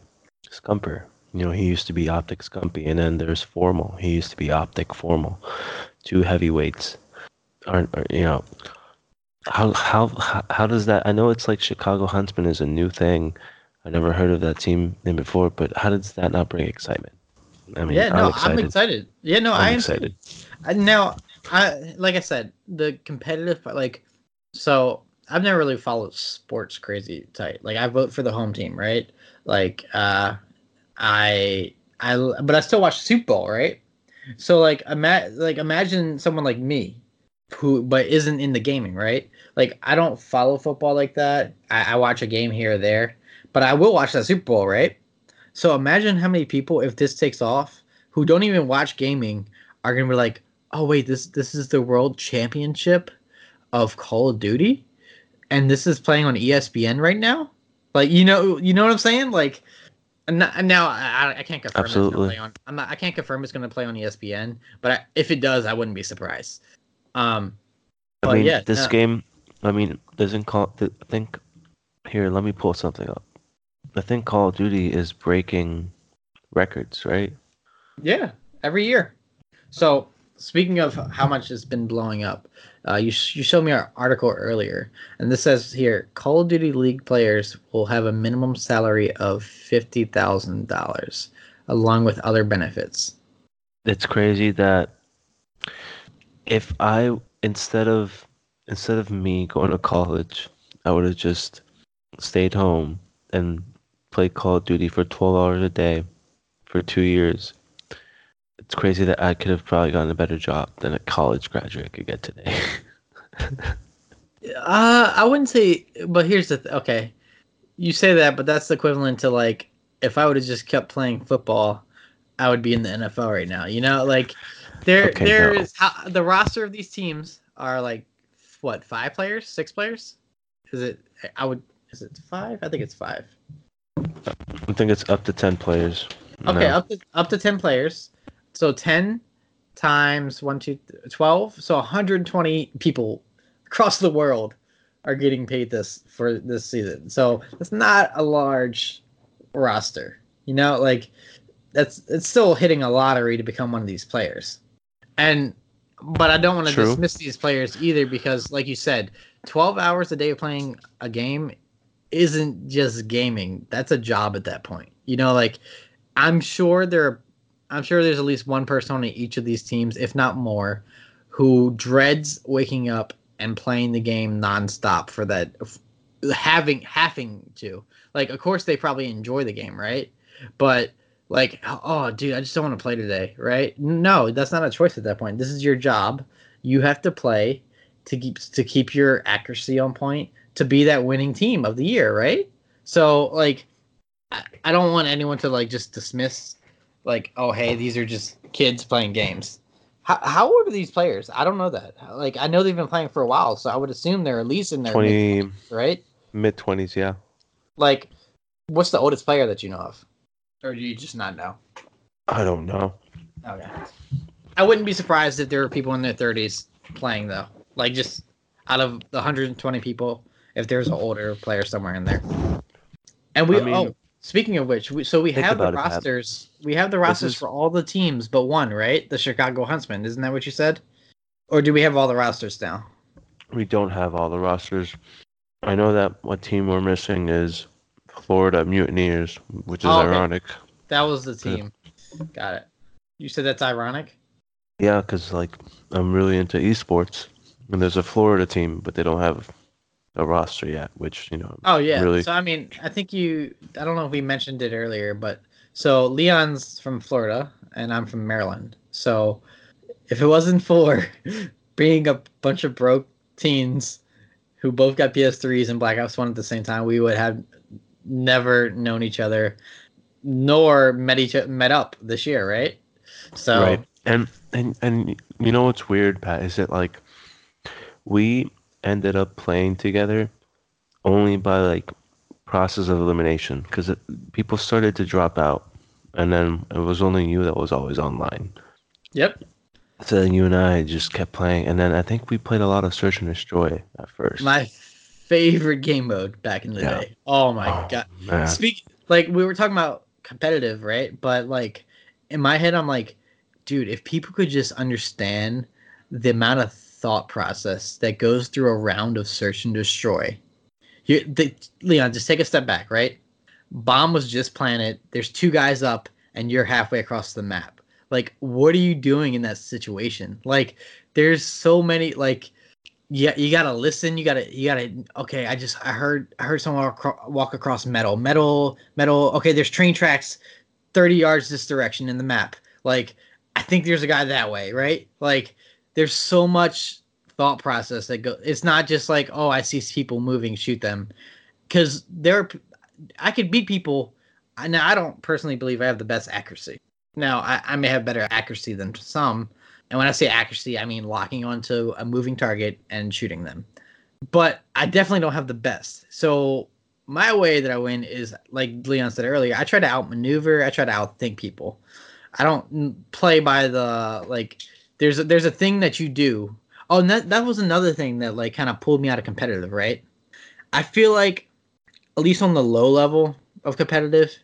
Scumper. You know, he used to be OpTic Scumpy, and then there's Formal. He used to be OpTic Formal. Two heavyweights. Aren't are, you know? How how how does that? I know it's like Chicago Huntsmen is a new thing. I never heard of that team name before, but how does that not bring excitement? I mean, yeah, no, I'm excited. I'm excited. Yeah, no, I'm I'm excited. I, now, I like I said, the competitive part, like, so I've never really followed sports crazy tight. Like, I vote for the home team, right? Like, uh, I, I, but I still watch Super Bowl, right? So, like, ima- like imagine someone like me, who but isn't in the gaming, right? Like, I don't follow football like that. I, I watch a game here or there, but I will watch that Super Bowl, right? So imagine how many people, if this takes off, who don't even watch gaming, are gonna be like, "Oh wait, this this is the World Championship of Call of Duty, and this is playing on ESPN right now." Like you know, you know what I'm saying? Like and now, I, I can't confirm it's gonna Absolutely. play on. I'm not, I can't confirm it's gonna play on ESPN, but I, if it does, I wouldn't be surprised. Um, I mean, yeah, this no. game. I mean, doesn't call. I think here. Let me pull something up. I think Call of Duty is breaking records, right? Yeah, every year. So speaking of how much it's been blowing up, uh, you sh- you showed me our article earlier, and this says here Call of Duty League players will have a minimum salary of fifty thousand dollars, along with other benefits. It's crazy that if I instead of instead of me going to college, I would have just stayed home and played Call of Duty for twelve hours a day for two years. It's crazy that I could have probably gotten a better job than a college graduate could get today. <laughs> uh, I wouldn't say, but here's the th- okay. You say that, but that's equivalent to like if I would have just kept playing football, I would be in the NFL right now. You know, like there Okay, there no. is how the roster of these teams are like what five players, six players? Is it? I would. Is it five? I think it's five. I think it's up to ten players. Okay, now. up to up to ten players. So ten times one, two, 12. So 120 people across the world are getting paid this for this season. So it's not a large roster. You know, like that's it's still hitting a lottery to become one of these players. And but I don't want to dismiss these players either because like you said, 12 hours a day playing a game isn't just gaming. That's a job at that point. You know, like I'm sure there are, I'm sure there's at least one person on each of these teams, if not more, who dreads waking up and playing the game nonstop for that having having to. Like of course they probably enjoy the game, right? But like oh dude, I just don't want to play today, right? No, that's not a choice at that point. This is your job. You have to play to keep to keep your accuracy on point to be that winning team of the year, right? So like I, I don't want anyone to like just dismiss like oh hey these are just kids playing games. How how old are these players? I don't know that. Like I know they've been playing for a while, so I would assume they're at least in their Twenty mid- right? mid twenties, yeah. Like what's the oldest player that you know of? Or do you just not know? I don't know. Okay. I wouldn't be surprised if there were people in their 30s playing though. Like just out of the 120 people, if there's an older player somewhere in there. And we I mean- oh, speaking of which, we, so we have the about it, rosters. We have the rosters is- for all the teams but one, right? The Chicago Huntsmen. Isn't that what you said? Or do we have all the rosters now? We don't have all the rosters. I know that what team we're missing is Florida Mutineers, which is Oh, okay. ironic. That was the Yeah. team. Got it. You said that's ironic? Yeah, because like I'm really into esports, and there's a Florida team, but they don't have a roster yet, which you know. Oh yeah. Really? So I mean, I think you. I don't know if we mentioned it earlier, but so Leon's from Florida and I'm from Maryland. So if it wasn't for <laughs> being a bunch of broke teens who both got PS3s and Black Ops One at the same time, we would have never known each other, nor met each met up this year, right? So Right. And and and you know what's weird, Pat, is that like we ended up playing together only by like process of elimination because people started to drop out, and then it was only you that was always online. Yep. So then you and I just kept playing, and then I think we played a lot of Search and Destroy at first. My favorite game mode back in the Yeah. day. Oh my Oh, god. man. Speak like we were talking about competitive, right? But like in my head, I'm like, dude, if people could just understand the amount of thought process that goes through a round of search and destroy. You, the, Leon, just take a step back, right? Bomb was just planted. There's two guys up, and you're halfway across the map. Like, what are you doing in that situation? Like, there's so many like yeah, you gotta listen. You gotta, you gotta. Okay, I just, I heard, I heard someone walk, walk across metal, metal, metal. Okay, there's train tracks, thirty yards this direction in the map. Like, I think there's a guy that way, right? Like, there's so much thought process that go. It's not just like, oh, I see people moving, shoot them, because there, I could beat people. I now I don't personally believe I have the best accuracy. Now I, I may have better accuracy than some, and when I say accuracy, I mean locking onto a moving target and shooting them. But I definitely don't have the best. So my way that I win is like Leon said earlier. I try to outmaneuver. I try to outthink people. I don't play by the like. There's a, there's a thing that you do. Oh, and that that was another thing that like kind of pulled me out of competitive. Right. I feel like, at least on the low level of competitive,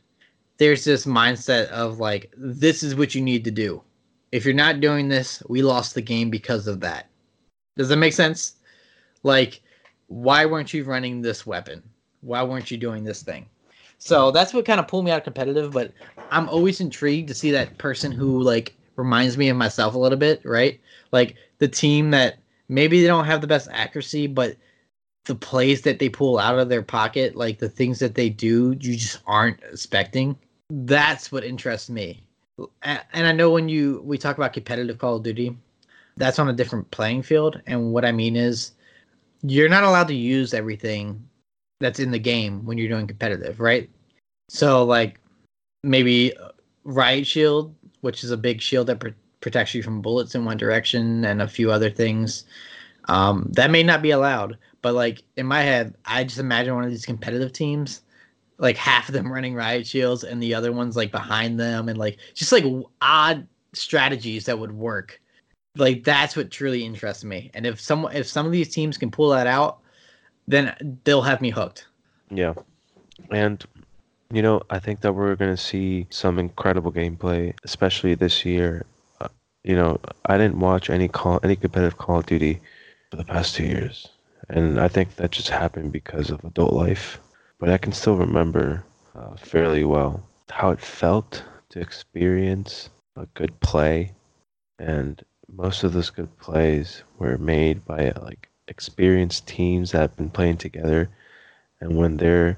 there's this mindset of like this is what you need to do if you're not doing this, we lost the game because of that. Does that make sense? Like, why weren't you running this weapon? Why weren't you doing this thing? So that's what kind of pulled me out of competitive, but I'm always intrigued to see that person who like reminds me of myself a little bit, right? Like the team that maybe they don't have the best accuracy, but the plays that they pull out of their pocket, like the things that they do, you just aren't expecting. that's what interests me. And I know when you we talk about competitive Call of Duty, that's on a different playing field. And what I mean is, you're not allowed to use everything that's in the game when you're doing competitive, right? So like maybe uh, riot shield, which is a big shield that pr- protects you from bullets in one direction, and a few other things. Um, that may not be allowed, but like in my head, I just imagine one of these competitive teams, like half of them <laughs> running riot shields and the other ones like behind them, and like just like odd strategies that would work. Like that's what truly interests me. And if some if some of these teams can pull that out, then they'll have me hooked. Yeah, and you know I think that we're gonna see some incredible gameplay, especially this year. Uh, you know, I didn't watch any call any competitive Call of Duty for the past two years. And I think that just happened because of adult life. But I can still remember uh, fairly well how it felt to experience a good play. And most of those good plays were made by like experienced teams that have been playing together. And when they're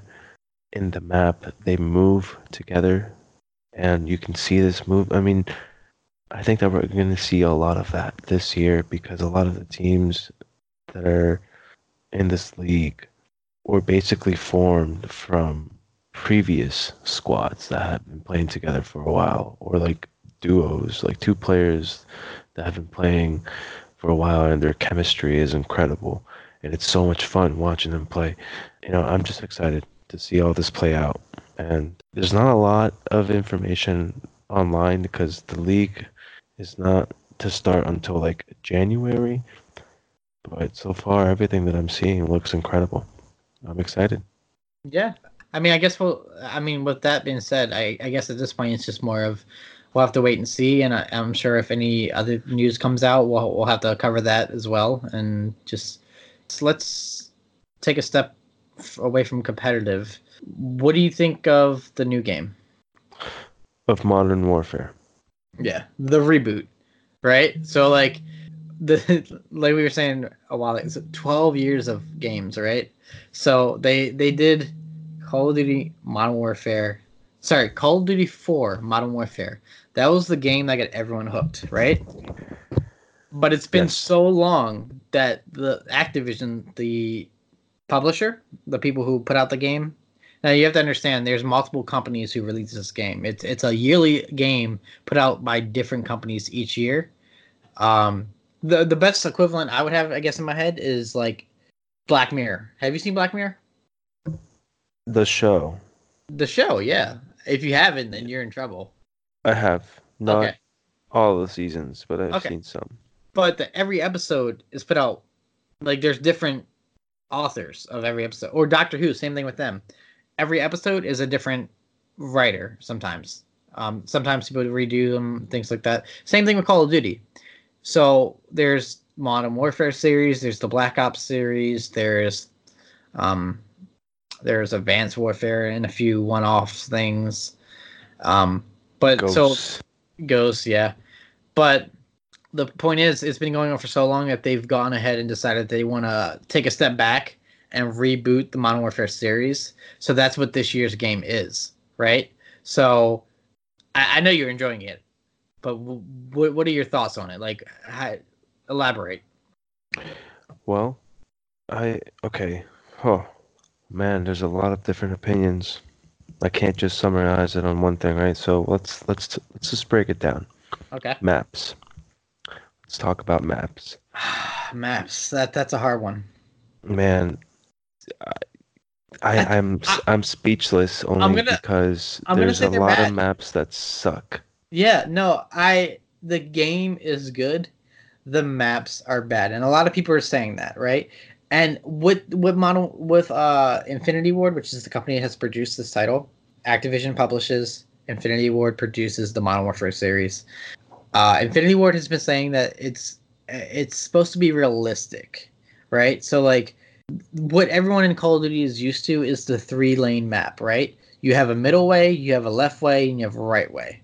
in the map, they move together. And you can see this move. I mean, I think that we're going to see a lot of that this year because a lot of the teams that are in this league were basically formed from previous squads that have been playing together for a while, or like duos, like two players that have been playing for a while, and their chemistry is incredible, and it's so much fun watching them play. You know, I'm just excited to see all this play out, and there's not a lot of information online because the league is not to start until like January. But so far, everything that I'm seeing looks incredible. I'm excited. Yeah, I mean, I guess we'll. I mean, with that being said, I, I guess at this point it's just more of we'll have to wait and see, and I, am sure if any other news comes out, we'll we'll have to cover that as well, and just so let's take a step away from competitive. What do you think of the new game? Of Modern Warfare. Yeah, the reboot, right? So like the <laughs> like we were saying a while ago, 12 years of games, right? So they they did Call of Duty Modern Warfare. Sorry, Call of Duty 4 Modern Warfare. That was the game that got everyone hooked, right? But it's been yes. so long that the Activision, the publisher, the people who put out the game, now you have to understand there's multiple companies who release this game. It's it's a yearly game put out by different companies each year. Um, the the best equivalent I would have, I guess, in my head is like Black Mirror. Have you seen Black Mirror? The show. The show, yeah. If you haven't, then you're in trouble. I have not okay. all the seasons, but I've okay. seen some. But the, every episode is put out like there's different authors of every episode, or Doctor Who, same thing with them. Every episode is a different writer. Sometimes, um, sometimes people redo them, things like that. Same thing with Call of Duty. So there's Modern Warfare series, there's the Black Ops series, there's um there's Advanced Warfare and a few one-off things. Um but Ghosts. so Ghosts, yeah. But the point is it's been going on for so long that they've gone ahead and decided they want to take a step back and reboot the Modern Warfare series. So that's what this year's game is, right? So I, I know you're enjoying it. But what what are your thoughts on it? Like, how, elaborate. Well, I okay. Oh man, there's a lot of different opinions. I can't just summarize it on one thing, right? So let's let's let's just break it down. Okay. Maps. Let's talk about maps. <sighs> maps. That that's a hard one. Man, I, I I'm I, I'm speechless only gonna, because there's a lot bad. of maps that suck. Yeah, no, I the game is good. The maps are bad, and a lot of people are saying that, right? And with with model with uh Infinity Ward, which is the company that has produced this title, Activision publishes. Infinity Ward produces the Modern Warfare series. Uh, Infinity Ward has been saying that it's it's supposed to be realistic, right? So like what everyone in Call of Duty is used to is the three lane map, right? You have a middle way, you have a left way, and you have a right way.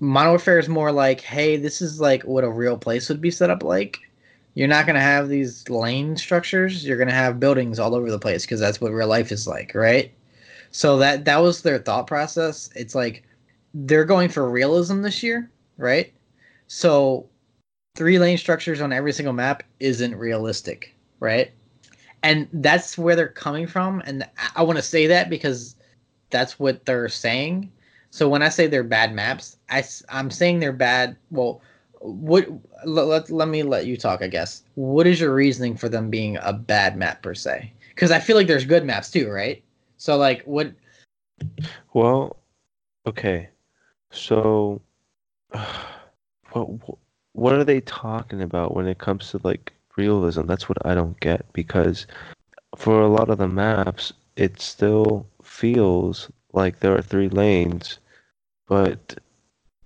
Modern Warfare is more like, hey, this is like what a real place would be set up like. You're not gonna have these lane structures. You're gonna have buildings all over the place because that's what real life is like, right? So that that was their thought process. It's like they're going for realism this year, right? So three lane structures on every single map isn't realistic, right? And that's where they're coming from. And I want to say that because that's what they're saying. So when I say they're bad maps, I, I'm saying they're bad. Well, what let, let, let me let you talk, I guess. What is your reasoning for them being a bad map per se? Because I feel like there's good maps too, right? So like what Well, okay. So <sighs> what what are they talking about when it comes to like realism? That's what I don't get because for a lot of the maps, it still feels like there are three lanes, but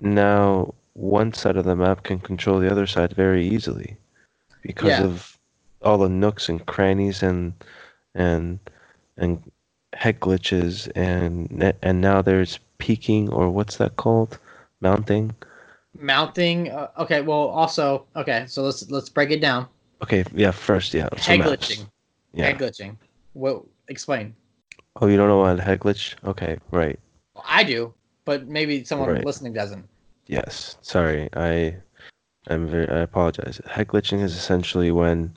now one side of the map can control the other side very easily because Yeah. of all the nooks and crannies and and and head glitches and and now there's peaking or what's that called mounting mounting? Uh, okay, well also okay. So let's let's break it down. okay yeah first yeah so Head maps. glitching. yeah Head glitching. Well, Explain. oh you don't know what head glitch okay right I do, but maybe someone Right. listening doesn't. yes sorry i i'm very i apologize head glitching is essentially when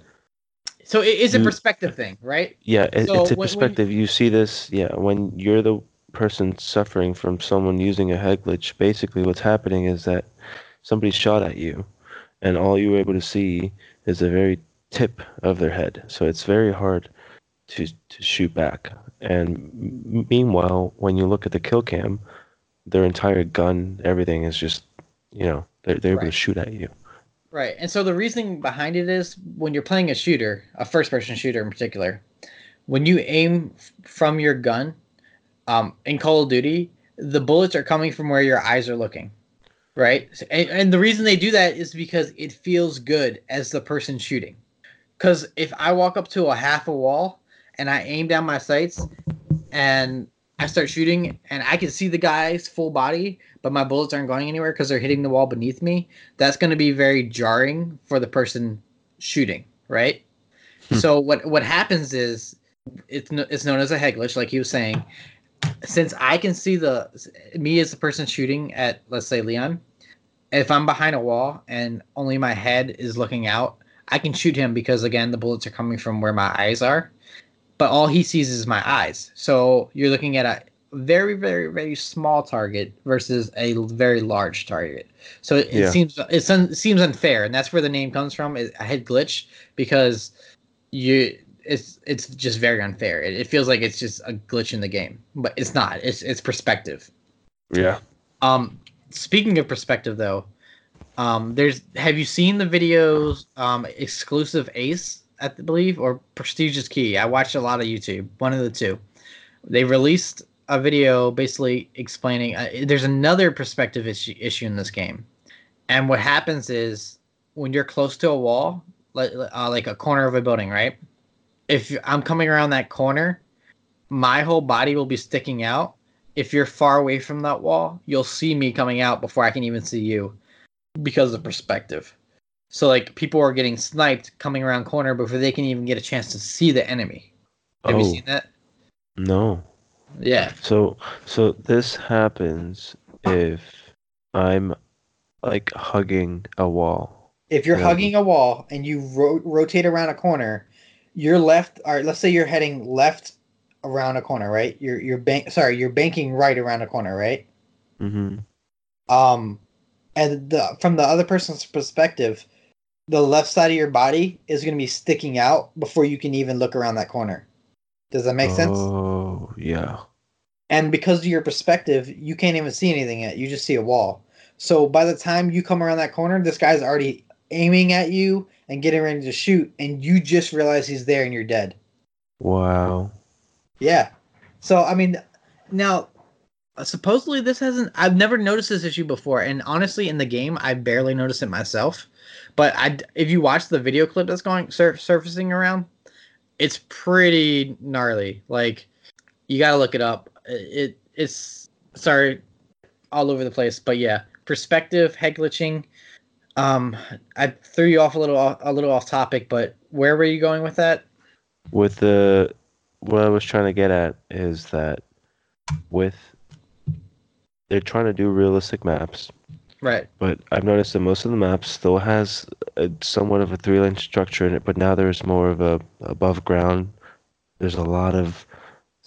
So it is a You- perspective thing, right? Yeah, it, So it's a when- when you- perspective. You see this, yeah, when you're the person suffering from someone using a head glitch, basically what's happening is that somebody shot at you, and all you were able to see is the very tip of their head. So it's very hard to to shoot back. And meanwhile, when you look at the kill cam, their entire gun, everything is just, you know, they're, they're able to shoot at you. Right. And so the reasoning behind it is when you're playing a shooter, a first person shooter in particular, when you aim f- from your gun, um, in Call of Duty, the bullets are coming from where your eyes are looking. Right? And, and the reason they do that is because it feels good as the person shooting. Because if I walk up to a half a wall and I aim down my sights and I start shooting and I can see the guy's full body, but my bullets aren't going anywhere because they're hitting the wall beneath me, that's going to be very jarring for the person shooting, right? Hmm. So what what happens is it's it's known as a head glitch, like he was saying. Since I can see the me as the person shooting at let's say Leon, if I'm behind a wall and only my head is looking out, I can shoot him because again the bullets are coming from where my eyes are, but all he sees is my eyes. So you're looking at a very very very small target versus a very large target. So it, it Yeah. seems it's un, it seems unfair, and that's where the name comes from. Is a head glitch because you it's it's just very unfair. It, it feels like it's just a glitch in the game, but it's not. It's it's perspective. Yeah. Um, speaking of perspective, though, um, there's have you seen the videos? Um, XclusiveAce, I believe, or PrestigeIsKey. I watched a lot of YouTube. One of the two. They released a video basically explaining. Uh, there's another perspective issue issue in this game, and what happens is when you're close to a wall, like uh, like a corner of a building, right? If I'm coming around that corner, my whole body will be sticking out if you're far away from that wall, you'll see me coming out before I can even see you because of perspective. So like people are getting sniped coming around corner before they can even get a chance to see the enemy. Have you Oh. seen that? No. Yeah. So so this happens if I'm like hugging a wall. If you're Yeah. hugging a wall and you ro- rotate around a corner, you're left or let's say you're heading left around a corner, right? You're you're bank sorry, you're banking right around a corner, right? Mm-hmm. um and the from the other person's perspective the left side of your body is going to be sticking out before you can even look around that corner does that make sense Oh yeah. and because of your perspective you can't even see anything yet you just see a wall so by the time you come around that corner this guy's already aiming at you and getting ready to shoot and you just realize he's there and you're dead Wow. Yeah. So I mean, now supposedly this hasn't. I've never noticed this issue before, and honestly, in the game, I barely noticed it myself. But I, if you watch the video clip that's going sur- surfacing around, it's pretty gnarly. Like you gotta look it up. It it's sorry, all over the place. But yeah, perspective, head glitching. Um, I threw you off a little off, a little off topic, but where were you going with that? With the what I was trying to get at is that with they're trying to do realistic maps, Right. but I've noticed that most of the maps still has a, somewhat of a three lane structure in it, but now there's more of a above ground. There's a lot of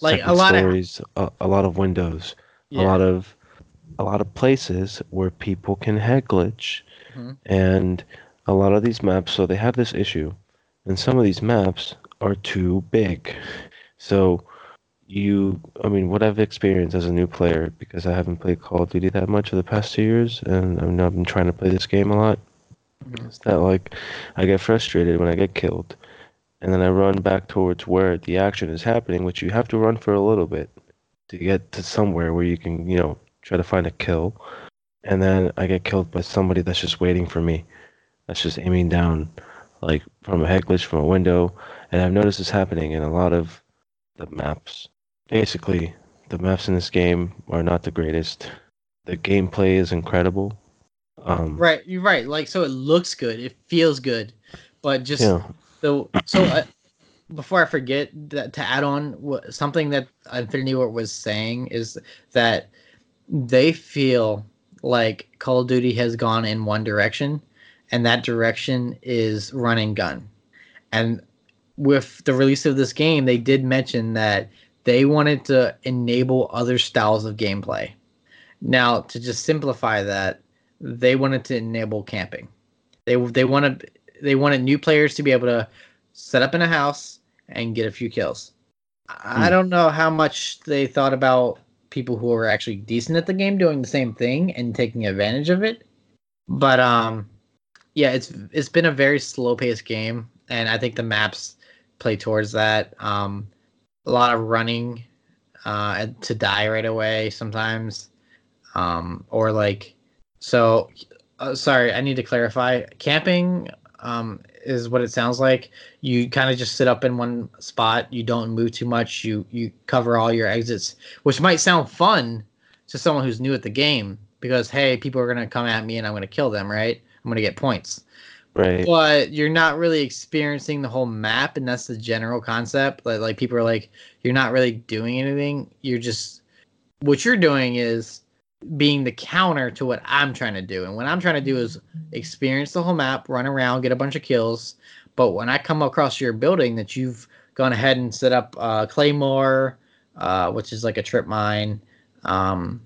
Like, a lot of- stories, a, a lot of windows, a lot of a lot of places where people can head glitch, Mhm. and a lot of these maps. So they have this issue, and some of these maps are too big. So you, I mean, what I've experienced as a new player because I haven't played Call of Duty that much for the past two years, and I mean, I've been trying to play this game a lot. Mhm. Is that like I get frustrated when I get killed, and then I run back towards where the action is happening, which you have to run for a little bit to get to somewhere where you can, you know, try to find a kill, and then I get killed by somebody that's just waiting for me, that's just aiming down, like from a head glitch from a window, and I've noticed this happening in a lot of the maps. Basically, the maps in this game are not the greatest. The gameplay is incredible. Um, Right. You're right. Like, so it looks good. It feels good, but just Yeah. the so. Uh, before I forget that to add on what, something that Infinity Ward was saying is that they feel like Call of Duty has gone in one direction, and that direction is run and gun. And with the release of this game, they did mention that they wanted to enable other styles of gameplay. Now, to just simplify that, they wanted to enable camping. They they wanted they wanted new players to be able to set up in a house and get a few kills. I Hmm. don't know how much they thought about people who are actually decent at the game doing the same thing and taking advantage of it. But um yeah, it's it's been a very slow paced game and I think the maps play towards that. Um a lot of running uh to die right away sometimes. Um or like so uh, sorry, I need to clarify. Camping um is what it sounds like. You kind of just sit up in one spot. You don't move too much. You you cover all your exits, which might sound fun to someone who's new at the game because hey, people are gonna come at me and I'm gonna kill them, right? I'm gonna get points. Right. But you're not really experiencing the whole map, and that's the general concept. Like like people are like, you're not really doing anything. You're just what you're doing is being the counter to what I'm trying to do. And what I'm trying to do is experience the whole map, run around, get a bunch of kills. But when I come across your building that you've gone ahead and set up uh, Claymore, uh, which is like a trip mine, um,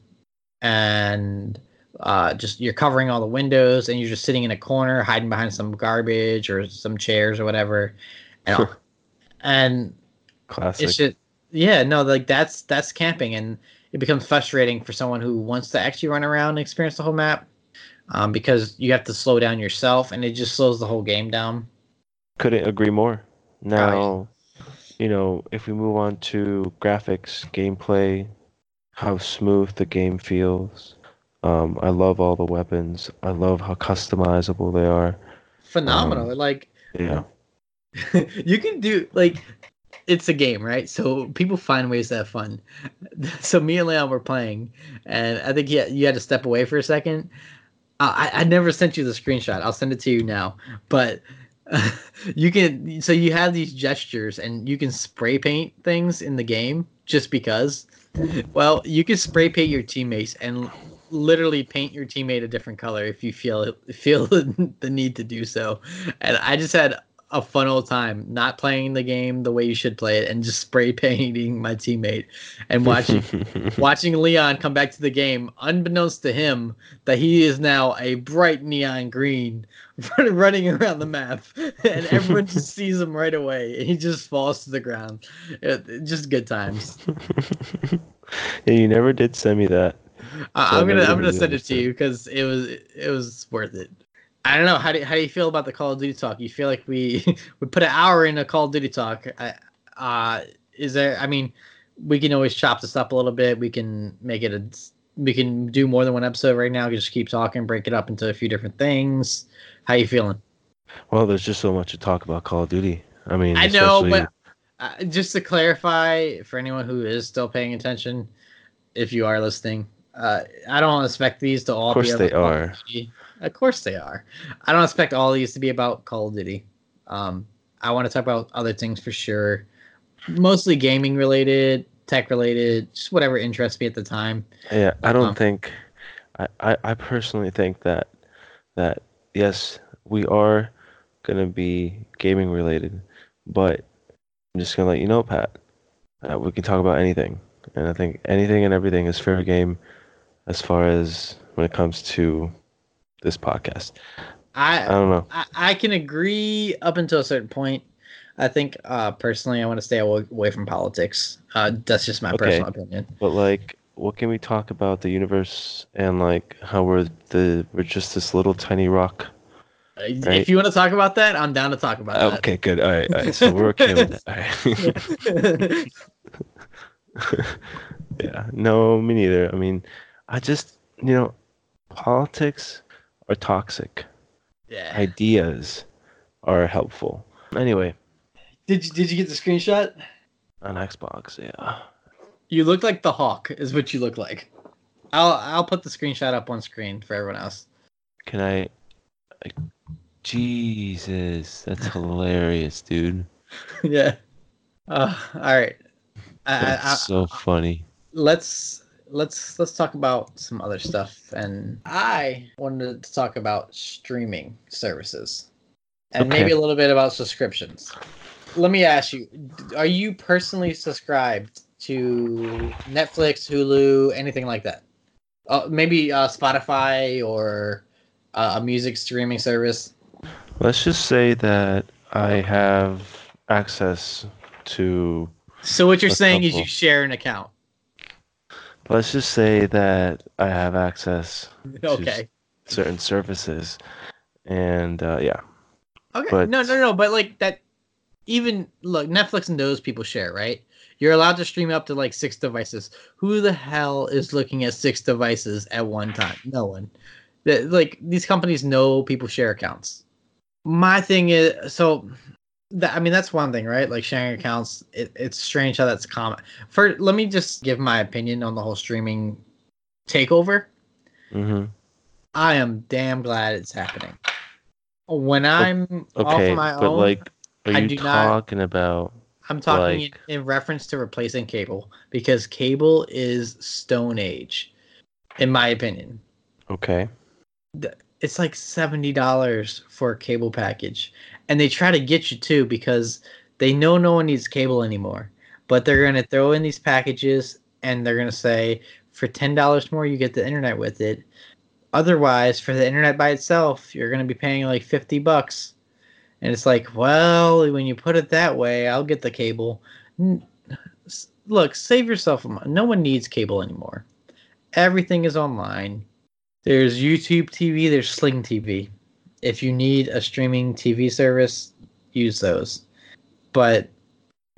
and uh, just you're covering all the windows and you're just sitting in a corner hiding behind some garbage or some chairs or whatever. And, <laughs> and Classic. it's just yeah no like that's that's camping and it becomes frustrating for someone who wants to actually run around and experience the whole map um, because you have to slow down yourself and it just slows the whole game down Couldn't agree more. Now, you know, if we move on to graphics, gameplay, how smooth the game feels. Um, I love all the weapons. I love how customizable they are. phenomenal Um, like Yeah. <laughs> you can do like it's a game right? So people find ways to have fun. <laughs> So me and leon were playing and i think yeah you had to step away for a second. Uh, I, I never sent you the screenshot. I'll send it to you now. But <laughs> you can so you have these gestures and you can spray paint things in the game just because. Well you can spray paint your teammates and literally paint your teammate a different color if you feel feel <laughs> the need to do so. And i just had a fun old time not playing the game the way you should play it and just spray <laughs> painting my teammate and watching <laughs> watching Leon come back to the game, unbeknownst to him, that he is now a bright neon green <laughs> running around the map, and everyone just sees him right away, and he just falls to the ground. It, it- just good times. yeah, you never did send me that. So I'm gonna I'm gonna send it to you because it was it was worth it. I don't know how do how do you feel about the Call of Duty talk? You feel like we <laughs> we put an hour in a Call of Duty talk. Uh, is there? I mean, we can always chop this up a little bit. We can make it a we can do more than one episode right now. We just keep talking, break it up into a few different things. How you feeling? Well, there's just so much to talk about Call of Duty. I mean, I know, but uh, just to clarify for anyone who is still paying attention, if you are listening, uh, I don't expect these to all. Of course they are. Duty. Of course they are. I don't expect all these to be about Call of Duty. Um, I want to talk about other things for sure, mostly gaming related tech related, just whatever interests me at the time. Yeah, I don't Um, think. I, I I personally think that that yes, we are gonna be gaming related, but I'm just gonna let you know, Pat, that we can talk about anything, and I think anything and everything is fair game, as far as when it comes to this podcast. I I don't know. I, I can agree up until a certain point. I think uh, personally, I want to stay away from politics. Uh, that's just my Okay. personal opinion. But like, what can we talk about the universe and like how we're the we're just this little tiny rock? Uh, Right. If you want to talk about that, I'm down to talk about that. Okay, good. All right, all right. So we're okay with that. Right. <laughs> <laughs> yeah. No, me neither. I mean, I just you know, politics are toxic. yeah. Ideas are helpful. Anyway, Did you Did you get the screenshot? on Xbox, yeah. You look like the hawk. Is what you look like. I'll I'll put the screenshot up on screen for everyone else. Can I? I Jesus, that's <laughs> hilarious, dude. <laughs> yeah. Uh, all right. I, I, I, That's so funny. let's let's let's talk about some other stuff. And i wanted to talk about streaming services and Okay. maybe a little bit about subscriptions. Let me ask you are you personally subscribed to netflix hulu anything like that? Uh, maybe uh, spotify or uh, a music streaming service? Let's just say that I have access to. so what you're saying is you share an account Let's just say that I have access <laughs> okay certain services, and uh, yeah, Okay. But- no, no, no. But like that, even look, Netflix and those people share, right? You're allowed to stream up to like six devices. Who the hell is looking at six devices at one time? No one. The- Like these companies know people share accounts. My thing is so. That, I mean, that's one thing, right? Like sharing accounts. It, it's strange how that's common. For let me just give my opinion on the whole streaming takeover. Mm-hmm. I am damn glad it's happening. When I'm okay, on my but own, like, are you do not- talking about? I'm talking like- in, in reference to replacing cable because cable is stone age, in my opinion. Okay, It's like seventy dollars for a cable package, and they try to get you too because they know no one needs cable anymore. But they're gonna throw in these packages, and they're gonna say for ten dollars more you get the internet with it. Otherwise, for the internet by itself, you're gonna be paying like fifty bucks. And it's like, well, when you put it that way, I'll get the cable. Look, save yourself. a No one needs cable anymore. Everything is online. There's YouTube TV, there's Sling TV. If you need a streaming TV service, use those. But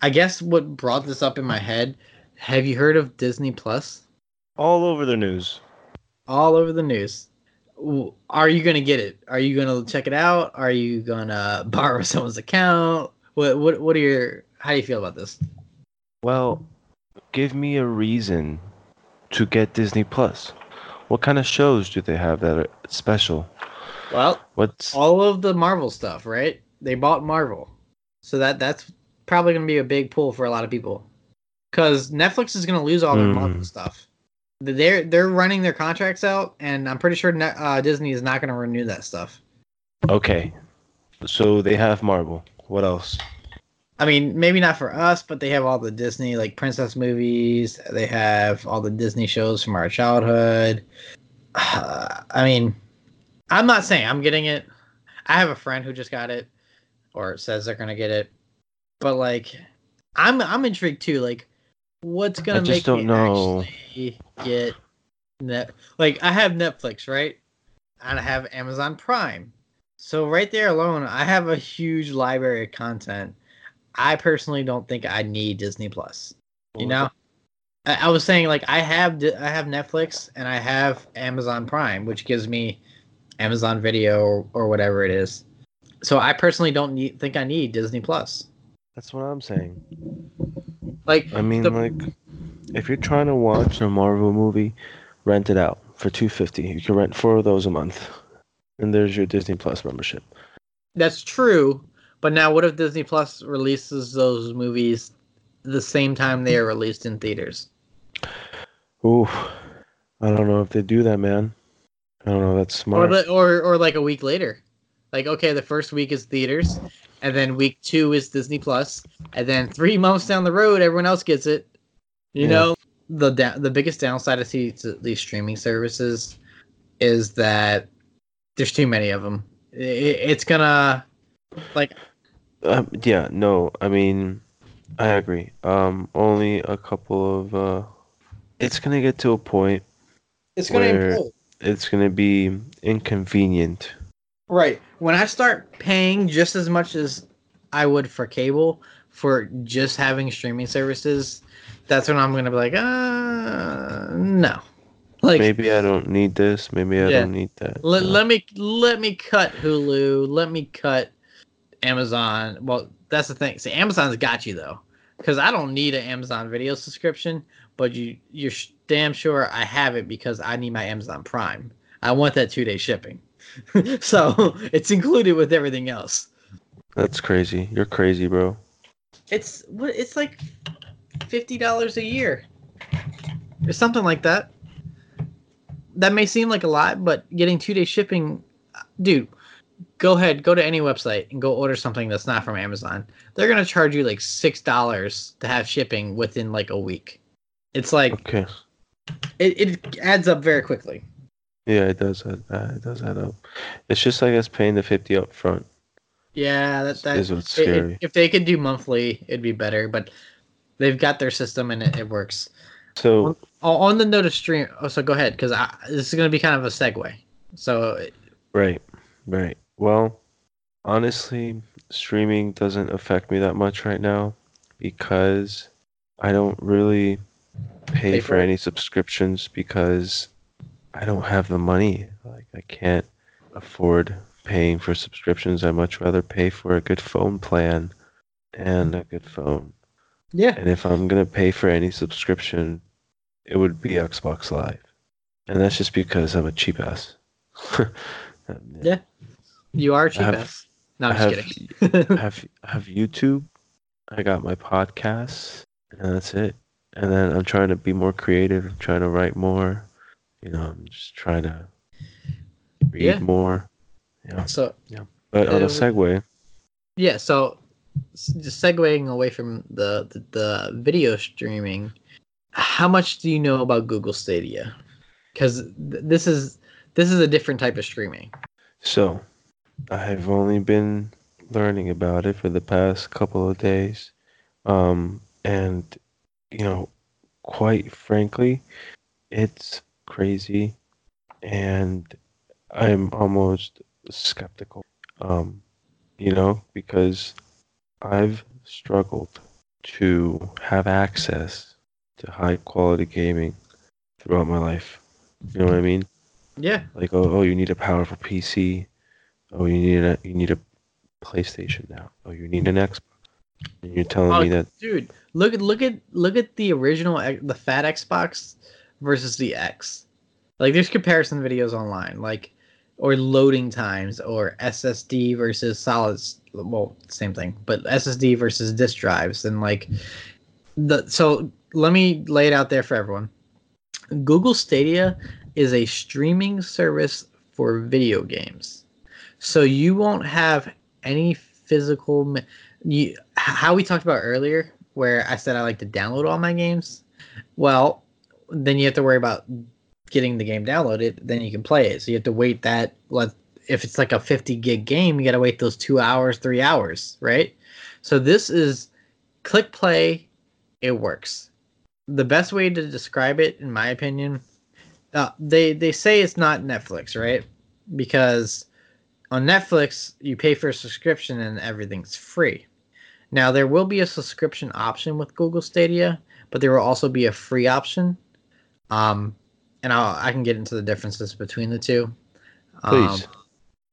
I guess what brought this up in my head, have you heard of Disney Plus? all over the news. all over the news. Are you gonna get it? Are you gonna check it out? Are you gonna <laughs> borrow someone's account? What what what are your how do you feel about this? Well, give me a reason to get Disney Plus. What kind of shows do they have that are special? Well, What's all of the Marvel stuff, right? They bought Marvel, so that that's probably gonna be a big pull for a lot of people. Because Netflix is gonna lose all their Hmm. Marvel stuff. They're they're running their contracts out, and I'm pretty sure Net, uh, Disney is not gonna renew that stuff. okay? So they have Marvel. What else? I mean, maybe not for us, but they have all the Disney like princess movies. They have all the Disney shows from our childhood. <sighs> I mean, I'm not saying I'm getting it. I have a friend who just got it, or says they're gonna get it. But like, I'm I'm intrigued too. Like, what's gonna just make don't me know. actually get net? Like, I have Netflix, right? And I have Amazon Prime. So right there alone, I have a huge library of content. I personally don't think I need Disney Plus. You know, I, I was saying like I have I have Netflix and I have Amazon Prime, which gives me Amazon Video or, or whatever it is. So I personally don't need, think I need Disney Plus. That's what I'm saying. Like I mean, the- like, if you're trying to watch a Marvel movie, rent it out for two fifty. You can rent four of those a month, and there's your Disney Plus membership. that's true, but now what if Disney Plus releases those movies the same time they are released in theaters. Ooh, I don't know if they do that, man. I don't know. That's smart. Or, or or like a week later. Like okay, the first week is theaters, and then week two is Disney Plus, and then three <laughs> months down the road, everyone else gets it. You Yeah. know, the da- the biggest downside I see to these streaming services is that there's too many of them. it's gonna like Um, yeah, no, I mean, I agree. Um, only a couple of. Uh, it's gonna get to a point. it's gonna Where- implode. It's gonna be inconvenient. Right. When I start paying just as much as I would for cable for just having streaming services, that's when I'm gonna be like, uh, no. Like, maybe I don't need this. Maybe I Yeah. don't need that. let, Uh, let me let me cut Hulu. Let me cut Amazon. Well, that's the thing. See, Amazon's got you though, because I don't need an Amazon Video subscription, but you you're sh- damn sure I have it because I need my Amazon Prime. I want that two day shipping, <laughs> so it's included with everything else. That's crazy. You're crazy, bro. It's what it's like fifty dollars a year, or something like that. That may seem like a lot, but getting two day shipping, dude. Go ahead, go to any website and go order something that's not from Amazon. They're gonna charge you like six dollars to have shipping within like a week. It's like Okay. it, it adds up very quickly. Yeah, it does. Add, uh, it does add up. It's just I guess paying the fifty up front Yeah, that that is what's it- it- if they could do monthly, it'd be better. But they've got their system and it, it works. So Oh, on the note of stream. Oh, so go ahead because this is going to be kind of a segue. So Right, right. Well, honestly, streaming doesn't affect me that much right now because I don't really pay Pay for for any subscriptions because I don't have the money. Like I can't afford paying for subscriptions. I much rather pay for a good phone plan and a good phone. yeah, And if I'm gonna pay for any subscription, it would be Xbox Live, and that's just because I'm a cheap ass. <laughs> Yeah. you are cheap have- ass. No, I'm I just have- kidding. I <laughs> have I have YouTube. I got my podcasts, and that's it. And then I'm trying to be more creative. I'm trying to write more. You know, I'm just trying to read Yeah. more. Yeah. so yeah. But on Uh, a segue, yeah, so just segueing away from the, the the video streaming, how much do you know about Google Stadia? Because th- this is this is a different type of streaming. so I've only been learning about it for the past couple of days. Um, and you know, quite frankly, it's crazy, and I'm almost skeptical. Um, you know, because I've struggled to have access to high quality gaming throughout my life. You know what I mean? Yeah, Like, oh, oh, you need a powerful PC. Oh, you need a you need a PlayStation now. Oh, you need an Xbox. You're telling Oh, me that dude, look at look at look at the original the fat Xbox versus the X. Like there's comparison videos online, like or loading times or SSD versus solids. Well, same thing, but SSD versus disk drives and like the. So let me lay it out there for everyone. Google Stadia is a streaming service for video games, so you won't have any physical. You, how we talked about earlier, where I said I like to download all my games. Well, then you have to worry about getting the game downloaded. Then you can play it. So you have to wait that. Let if it's like a 50 gig game, you got to wait those two hours, three hours, right? So this is click play. It works. The best way to describe it, in my opinion, uh, they they say it's not Netflix, right? Because on Netflix you pay for a subscription and everything's free. Now there will be a subscription option with Google Stadia, but there will also be a free option. Um, and I'll, I can get into the differences between the two. please. Um,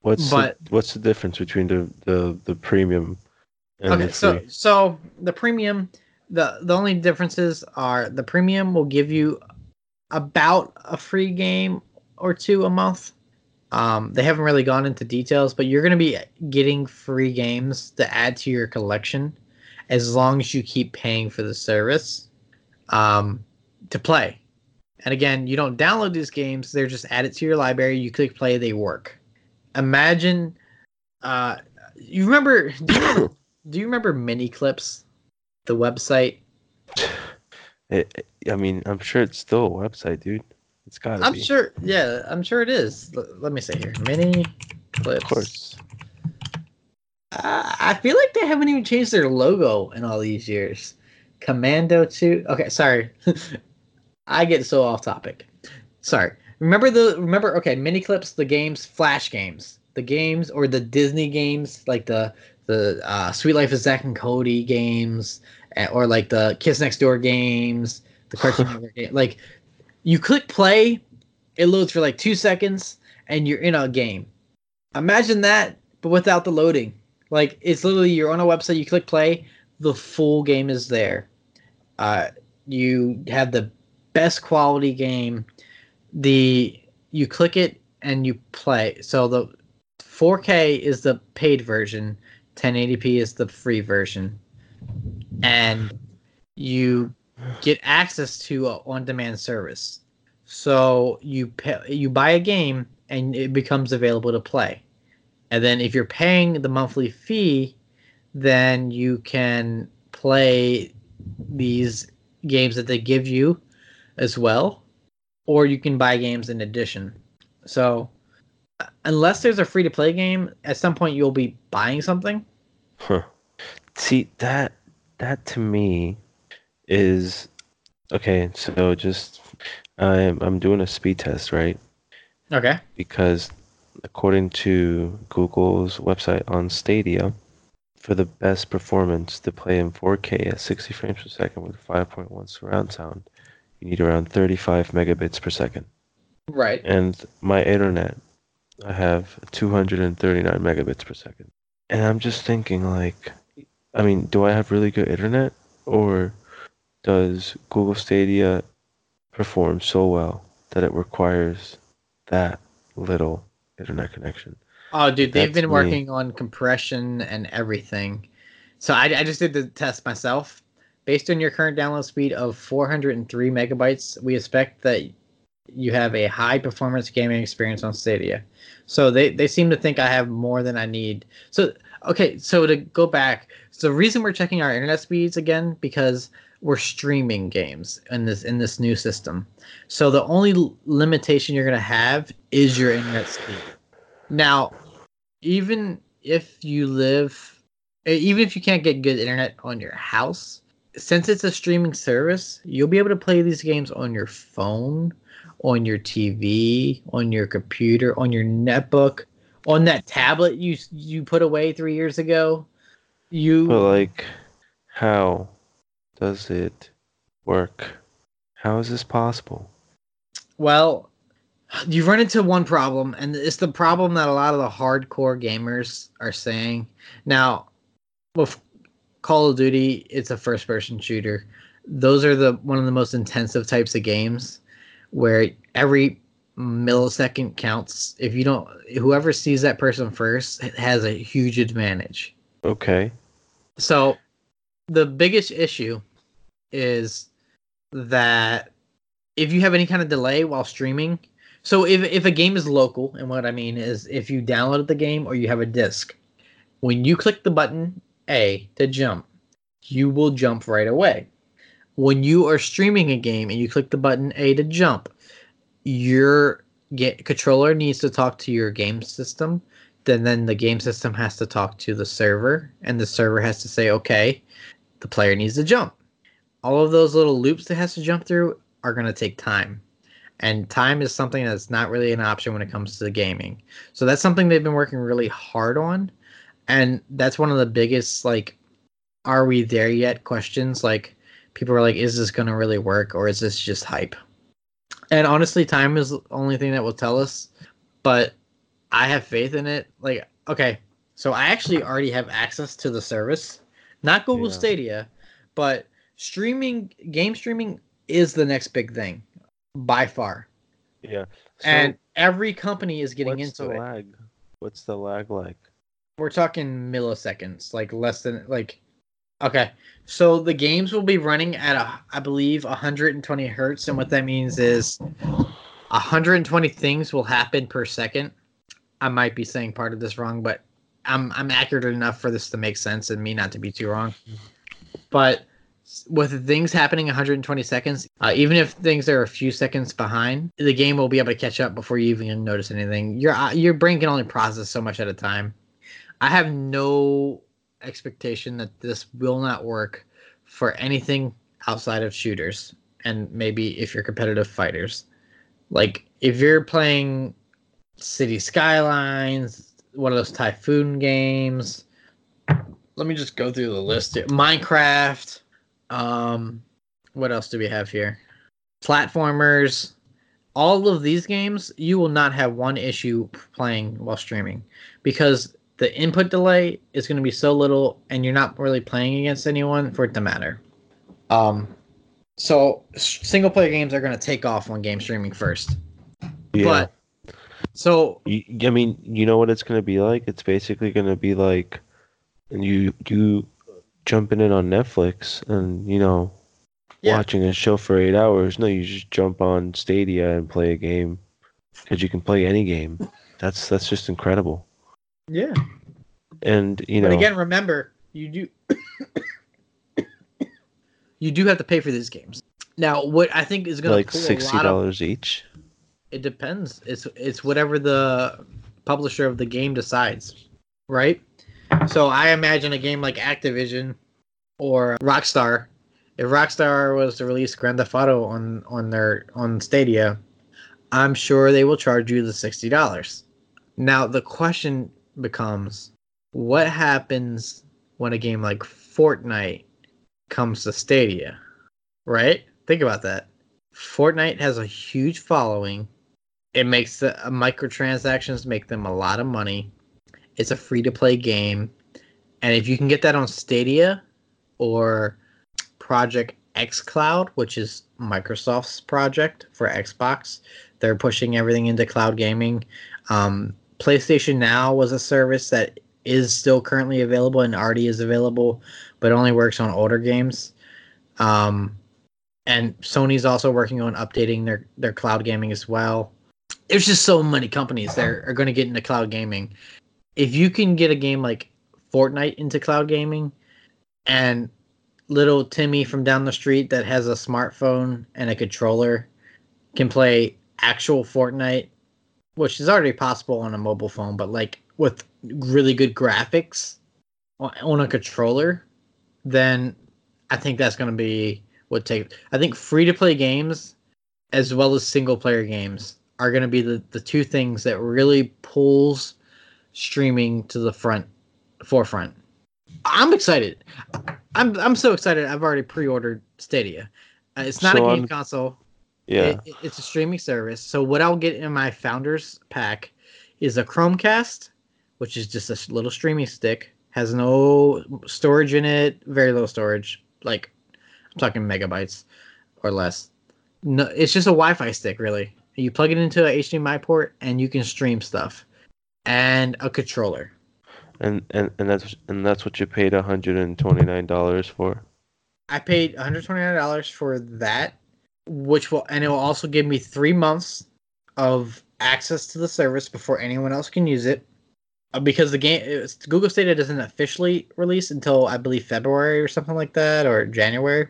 what's but- the, what's the difference between the the, the premium and okay, the so so the premium, the the only differences are the premium will give you about a free game or two a month. Um, they haven't really gone into details, but you're going to be getting free games to add to your collection, as long as you keep paying for the service um, to play. And again, you don't download these games; they're just added to your library. You click play, they work. Imagine, uh, you remember? Do you remember, do you remember Mini Clips, the website? It, I mean, I'm sure it's still a website, dude. It's gotta I'm be. sure. Yeah, I'm sure it is. L- let me see here. Mini Clips. Of course. Uh, I feel like they haven't even changed their logo in all these years. Commando 2. Okay, sorry. <laughs> I get so off topic. Sorry. Remember the remember okay, mini clips, the games, flash games. The games or the Disney games like the the uh, Suite Life of Zack and Cody games eh, or like the Kids Next Door games, the Cartoon <laughs> game. Like you click play, it loads for like 2 seconds and you're in a game. Imagine that but without the loading. Like it's literally you're on a website, you click play, the full game is there. Uh, you have the best quality game. The you click it and you play. So the 4K is the paid version, 1080p is the free version, and you get access to on-demand service. So you pay, you buy a game and it becomes available to play. And then if you're paying the monthly fee, then you can play these games that they give you as well, or you can buy games in addition. So unless there's a free to play game, at some point you'll be buying something. Huh. See that that to me is okay. So just I'm I'm doing a speed test, right? Okay. Because according to Google's website on Stadia, for the best performance to play in 4K at 60 frames per second with 5.1 surround sound, you need around 35 megabits per second. Right. And my internet, I have 239 megabits per second. And I'm just thinking, like, I mean, do I have really good internet? Or does Google Stadia perform so well that it requires that little internet connection? Oh, dude, they've That's been me. working on compression and everything. So I, I just did the test myself. Based on your current download speed of 403 megabytes, we expect that you have a high performance gaming experience on Stadia. So they, they seem to think I have more than I need. So okay, so to go back, so the reason we're checking our internet speeds again because we're streaming games in this in this new system. So the only limitation you're gonna have is your internet speed. Now, even if you live, even if you can't get good internet on your house, since it's a streaming service, you'll be able to play these games on your phone, on your TV, on your computer, on your netbook, on that tablet you you put away three years ago. You But, like, how does it work? How is this possible? Well, you've run into one problem, and it's the problem that a lot of the hardcore gamers are saying. Now, with Call of Duty, it's a first-person shooter. Those are the one of the most intensive types of games, where every millisecond counts. If you don't, whoever sees that person first has a huge advantage. Okay. So the biggest issue is that if you have any kind of delay while streaming, so if if a game is local, and what I mean is if you downloaded the game or you have a disc, when you click the button A to jump, you will jump right away. When you are streaming a game and you click the button A to jump, your get controller needs to talk to your game system. Then then the game system has to talk to the server and the server has to say okay the player needs to jump. All of those little loops that has to jump through are going to take time. And time is something that's not really an option when it comes to the gaming. So that's something they've been working really hard on. And that's one of the biggest like are we there yet questions like people are like is this going to really work or is this just hype and honestly time is the only thing that will tell us but I have faith in it. Like, okay, so I actually already have access to the service, not Google Yeah. Stadia, but streaming, game streaming is the next big thing by far. Yeah. So and every company is getting what's into the it. lag? What's the lag like? We're talking milliseconds, like less than like Okay. So the games will be running at a, I believe 120 hertz, and what that means is 120 things will happen per second. I might be saying part of this wrong, but I'm I'm accurate enough for this to make sense and me not to be too wrong. But with things happening 120 seconds, uh, even if things are a few seconds behind, the game will be able to catch up before you even notice anything. Your uh, your brain can only process so much at a time. I have no expectation that this will not work for anything outside of shooters and maybe if you're competitive fighters. Like if you're playing City Skylines, one of those Tycoon games. Let me just go through the list. Here. Minecraft. Um, what else do we have here? Platformers. All of these games, you will not have one issue playing while streaming because the input delay is going to be so little, and you're not really playing against anyone for it to matter. Um, so single player games are going to take off on game streaming first. Yeah. But so You, I mean, you know what it's gonna be like? It's basically gonna be like, and you you jumping in on Netflix and you know Yeah. watching a show for eight hours. No, you just jump on Stadia and play a game because you can play any game. That's that's just incredible. Yeah. And you know, But again, remember you do <coughs> you do have to pay for these games. Now, what I think is going like to pull sixty a lot of dollars each. it depends. It's it's whatever the publisher of the game decides, right? So I imagine a game like Activision or Rockstar. If Rockstar was to release Grand Theft Auto on on their on Stadia, I'm sure they will charge you the sixty dollars. Now the question becomes, what happens when a game like Fortnite comes to Stadia? Right? Think about that. Fortnite has a huge following. It makes the uh, microtransactions make them a lot of money. It's a free to play game. And if you can get that on Stadia or Project xCloud, which is Microsoft's project for Xbox, they're pushing everything into cloud gaming. Um, PlayStation Now was a service that is still currently available and already is available, but only works on older games. Um, and Sony's also working on updating their their cloud gaming as well. There's just so many companies that are, are going to get into cloud gaming. If you can get a game like Fortnite into cloud gaming, and little Timmy from down the street that has a smartphone and a controller can play actual Fortnite, which is already possible on a mobile phone, but like with really good graphics on, a controller, then I think that's going to be what take. I think free to play games as well as single player games are going to be the, the two things that really pulls streaming to the front forefront. I'm excited. I'm I'm so excited. I've already pre-ordered Stadia. Uh, it's not So a game I'm- console. Yeah. It- it- it's a streaming service. So what I'll get in my founders pack is a Chromecast, which is just a little streaming stick. Has no storage in it, very little storage. Like I'm talking megabytes or less. No, it's just a Wi-Fi stick, really. You plug it into a HDMI port and you can stream stuff, and a controller. and, and and that's and that's what you paid hundred and twenty nine dollars for. I paid $129 for that, which will and it will also give me three months of access to the service before anyone else can use it. Uh, because the game, Google Stadia doesn't officially release until I believe February or something like that, or January.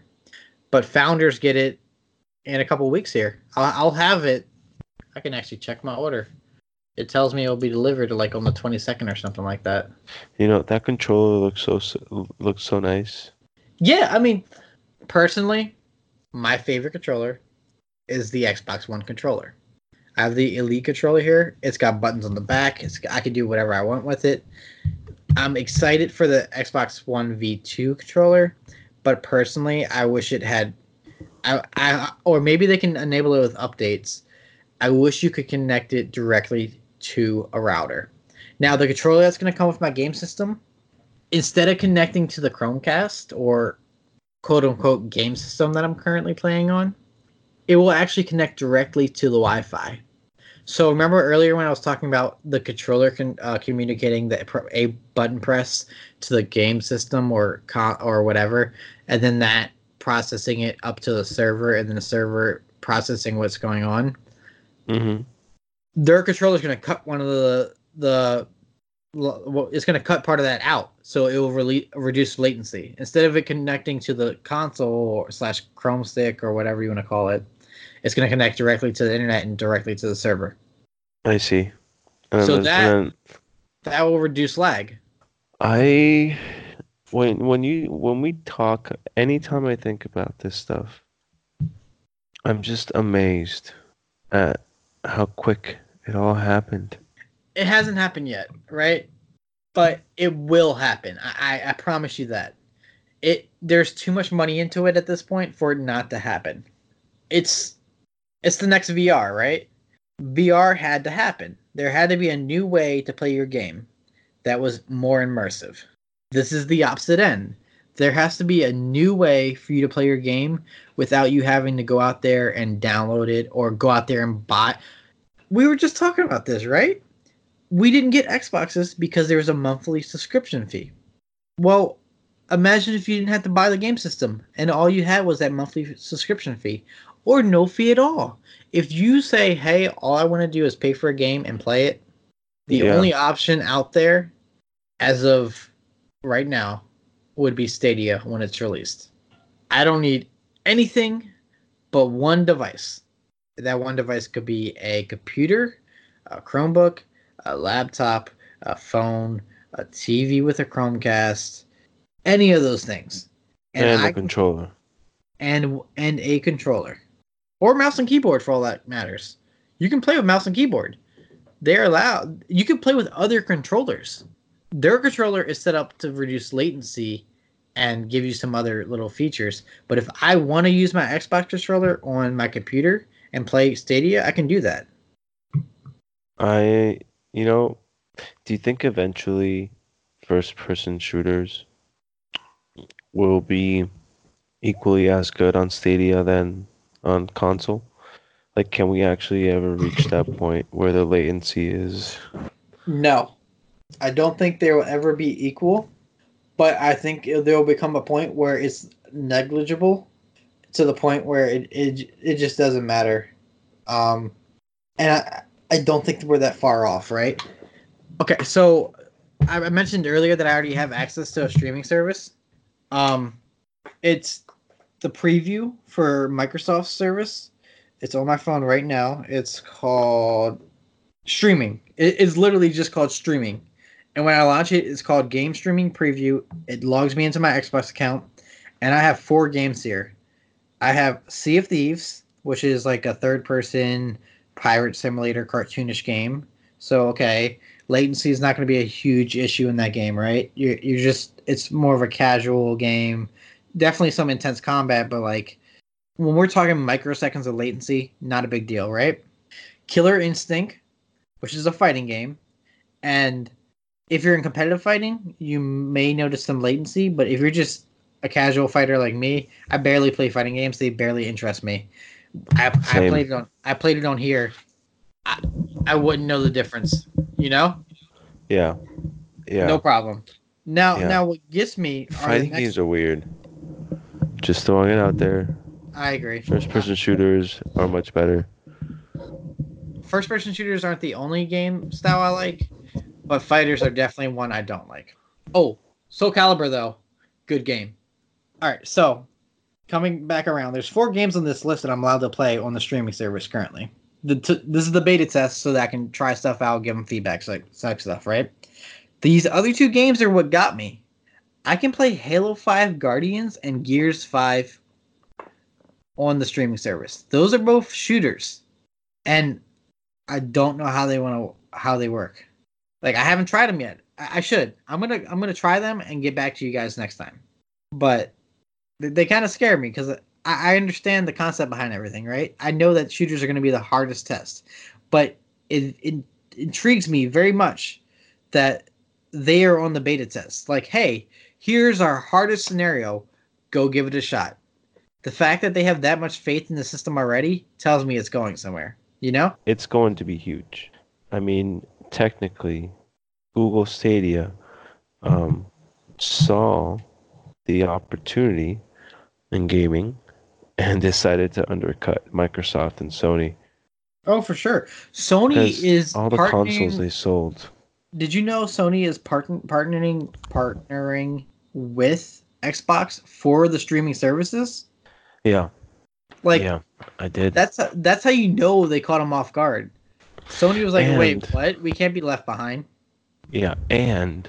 But founders get it in a couple weeks here. I'll, I'll have it. I can actually check my order. It tells me it'll be delivered like on the 22nd or something like that. You know that controller looks so looks so nice. Yeah, I mean, personally, my favorite controller is the Xbox One controller. I have the Elite controller here. It's got buttons on the back. It's I can do whatever I want with it. I'm excited for the Xbox One V2 controller, but personally, I wish it had I, I or maybe they can enable it with updates. I wish you could connect it directly to a router. Now, the controller that's going to come with my game system, instead of connecting to the Chromecast or quote unquote game system that I'm currently playing on, it will actually connect directly to the Wi Fi. So remember earlier when I was talking about the controller con- uh, communicating the a button press to the game system or co- or whatever, and then that processing it up to the server, and then the server processing what's going on. Mm-hmm. Their controller is going to cut one of the the well, it's going to cut part of that out, so it will rele- reduce latency instead of it connecting to the console or slash Chrome stick or whatever you want to call it. It's going to connect directly to the internet and directly to the server. I see. And So that- then That will reduce lag. I when when you when we talk anytime I think about this stuff I'm just amazed at how quick it all happened. It hasn't happened yet, right? But it will happen. I, I, I promise you that. It there's too much money into it at this point for it not to happen. It's it's the next VR, right? VR had to happen. There had to be a new way to play your game that was more immersive. This is the opposite end. There has to be a new way for you to play your game without you having to go out there and download it or go out there and buy. We were just talking about this, right? We didn't get Xboxes because there was a monthly subscription fee. Well, imagine if you didn't have to buy the game system and all you had was that monthly subscription fee or no fee at all. If you say, hey, all I want to do is pay for a game and play it, the Yeah. only option out there as of right now would be Stadia when it's released. I don't need anything but one device. That one device could be a computer, a Chromebook, a laptop, a phone, a TV with a Chromecast, any of those things. And, And, a I controller. and and a controller or mouse and keyboard for all that matters. You can play with mouse and keyboard. They're allowed. You can play with other controllers. Their controller is set up to reduce latency and give you some other little features. But if I want to use my Xbox controller on my computer and play Stadia, I can do that. I you know, do you think eventually first person shooters will be equally as good on Stadia than on console? Like can we actually ever reach that point where the latency is No, I don't think they will ever be equal, but I think there will become a point where it's negligible to the point where it it, it just doesn't matter. Um, and I I don't think we're that far off, right? Okay, so I mentioned earlier that I already have access to a streaming service. Um, it's the preview for Microsoft's service. It's on my phone right now. It's called streaming. It is literally just called streaming. And when I launch it, it's called Game Streaming Preview. It logs me into my Xbox account, and I have four games here. I have Sea of Thieves, which is like a third-person pirate simulator cartoonish game. So okay, latency is not going to be a huge issue in that game, right? You're you're just it's more of a casual game. Definitely some intense combat, but like when we're talking microseconds of latency, not a big deal, right? Killer Instinct, which is a fighting game, and if you're in competitive fighting, you may notice some latency, but if you're just a casual fighter like me, I barely play fighting games. They barely interest me. I, I played it on I played it on here. I, I wouldn't know the difference, you know? Yeah. Yeah. No problem. Now Yeah. now what gets me Fighting next- games are weird. Just throwing it out there. I agree. First person shooters are much better. First person shooters aren't the only game style I like, but fighters are definitely one I don't like. Oh, Soul Calibur though, good game. All right, so coming back around, there's four games on this list that I'm allowed to play on the streaming service currently. T- this is the beta test, so that I can try stuff out, give them feedback, like such stuff, right? These other two games are what got me. I can play Halo 5 Guardians and Gears 5 on the streaming service. Those are both shooters. And I don't know how they want to how they work. Like I haven't tried them yet. I, I should. I'm gonna I'm gonna try them and get back to you guys next time. But they, kind of scare me because I, I understand the concept behind everything, right? I know that shooters are gonna be the hardest test, but it, it intrigues me very much that they are on the beta test. Like, hey, here's our hardest scenario. Go give it a shot. The fact that they have that much faith in the system already tells me it's going somewhere. You know? It's going to be huge. I mean, technically, Google Stadia um, saw the opportunity in gaming and <laughs> decided to undercut Microsoft and Sony. Oh, for sure. Sony is all the consoles they sold. Did you know Sony is part- partnering partnering with Xbox for the streaming services? Yeah. Like yeah, I did. That's that's how you know they caught them off guard. Sony was like, And- "Wait, what? We can't be left behind." Yeah, and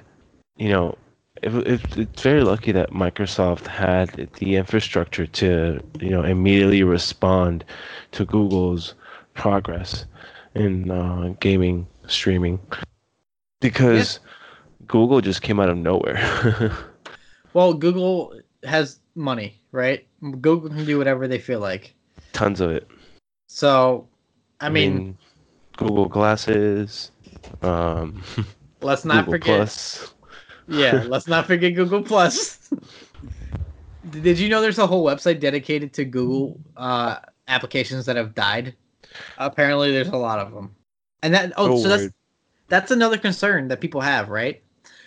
you know, it, it, it's very lucky that Microsoft had the infrastructure to you know immediately respond to Google's progress in uh, gaming streaming because Google just came out of nowhere. <laughs> Well, Google has money, right? Google can do whatever they feel like. Tons of it. So, I mean, Google Glasses, um, <laughs> let's not Google forget. Plus. Yeah, let's not forget Google Plus. <laughs> Did you know there's a whole website dedicated to Google uh, applications that have died? Apparently, there's a lot of them, and that oh, Oh, so that's that's another concern that people have, right?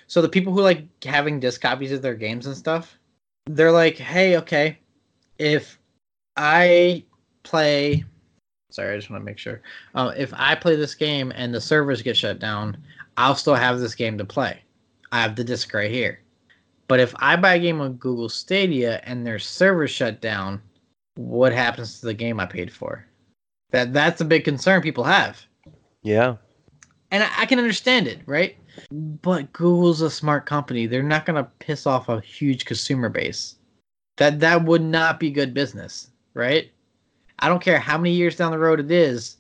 So the people who like having disc copies of their games and stuff, they're like, hey, okay, if I play, sorry, I just want to make sure, uh, if I play this game and the servers get shut down, I'll still have this game to play. I have the disc right here. But if I buy a game on Google Stadia and their servers shut down, what happens to the game I paid for? That that's a big concern people have Yeah, and I, I can understand it, right? But Google's a smart company; they're not gonna piss off a huge consumer base. That that would not be good business, right? I don't care how many years down the road it is.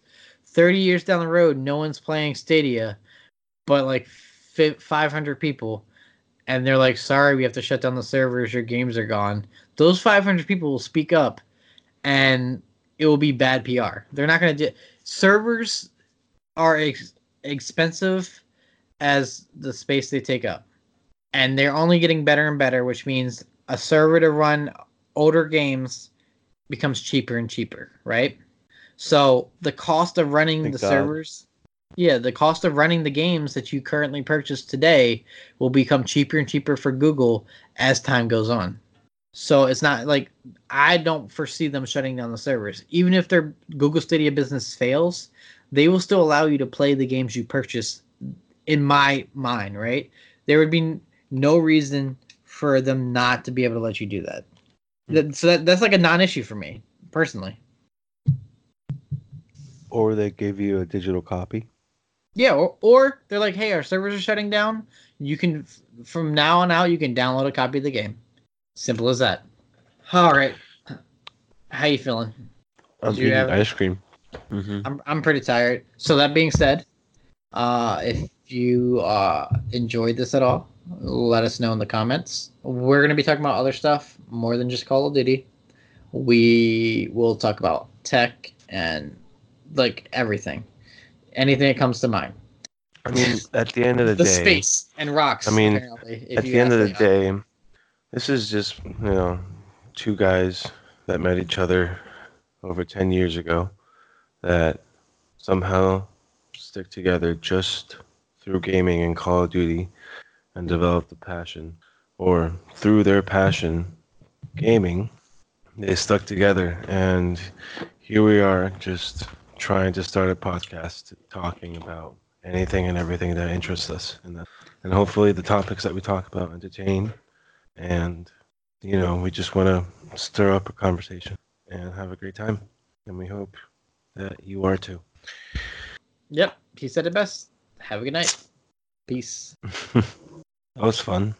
Thirty years down the road, no one's playing Stadia, but like 500 people, and they're like, "Sorry, we have to shut down the servers. Your games are gone." Those 500 people will speak up, and it will be bad PR. They're not gonna do servers are ex- expensive as the space they take up. And they're only getting better and better, which means a server to run older games becomes cheaper and cheaper, right? So the cost of running Thank the God. servers, yeah, the cost of running the games that you currently purchase today will become cheaper and cheaper for Google as time goes on. So it's not like I don't foresee them shutting down the servers. Even if their Google Stadia business fails, they will still allow you to play the games you purchase in my mind, right? There would be no reason for them not to be able to let you do that. Hmm. That- so that, that's like a non-issue for me personally. or they give you a digital copy. Yeah, or, or they're like, "Hey, our servers are shutting down. You can from now on out you can download a copy of the game. Simple as that." All right. How you feeling? I'm you eating have- ice cream. hmm I'm I'm pretty tired. So that being said, uh, if you uh, enjoyed this at all, let us know in the comments. We're gonna be talking about other stuff more than just Call of Duty. We will talk about tech and like everything, anything that comes to mind. I mean, at the end of the, day The day, space and rocks. I mean, at the end of the day, this is just you know two guys that met each other over ten years ago that somehow stick together just through gaming and Call of Duty and develop the passion, or through their passion, gaming, they stuck together and here we are just trying to start a podcast talking about anything and everything that interests us and that and hopefully the topics that we talk about entertain and you know we just want to stir up a conversation and have a great time and we hope that you are too Yep, he said it best. Have a good night. Peace. <laughs> that was fun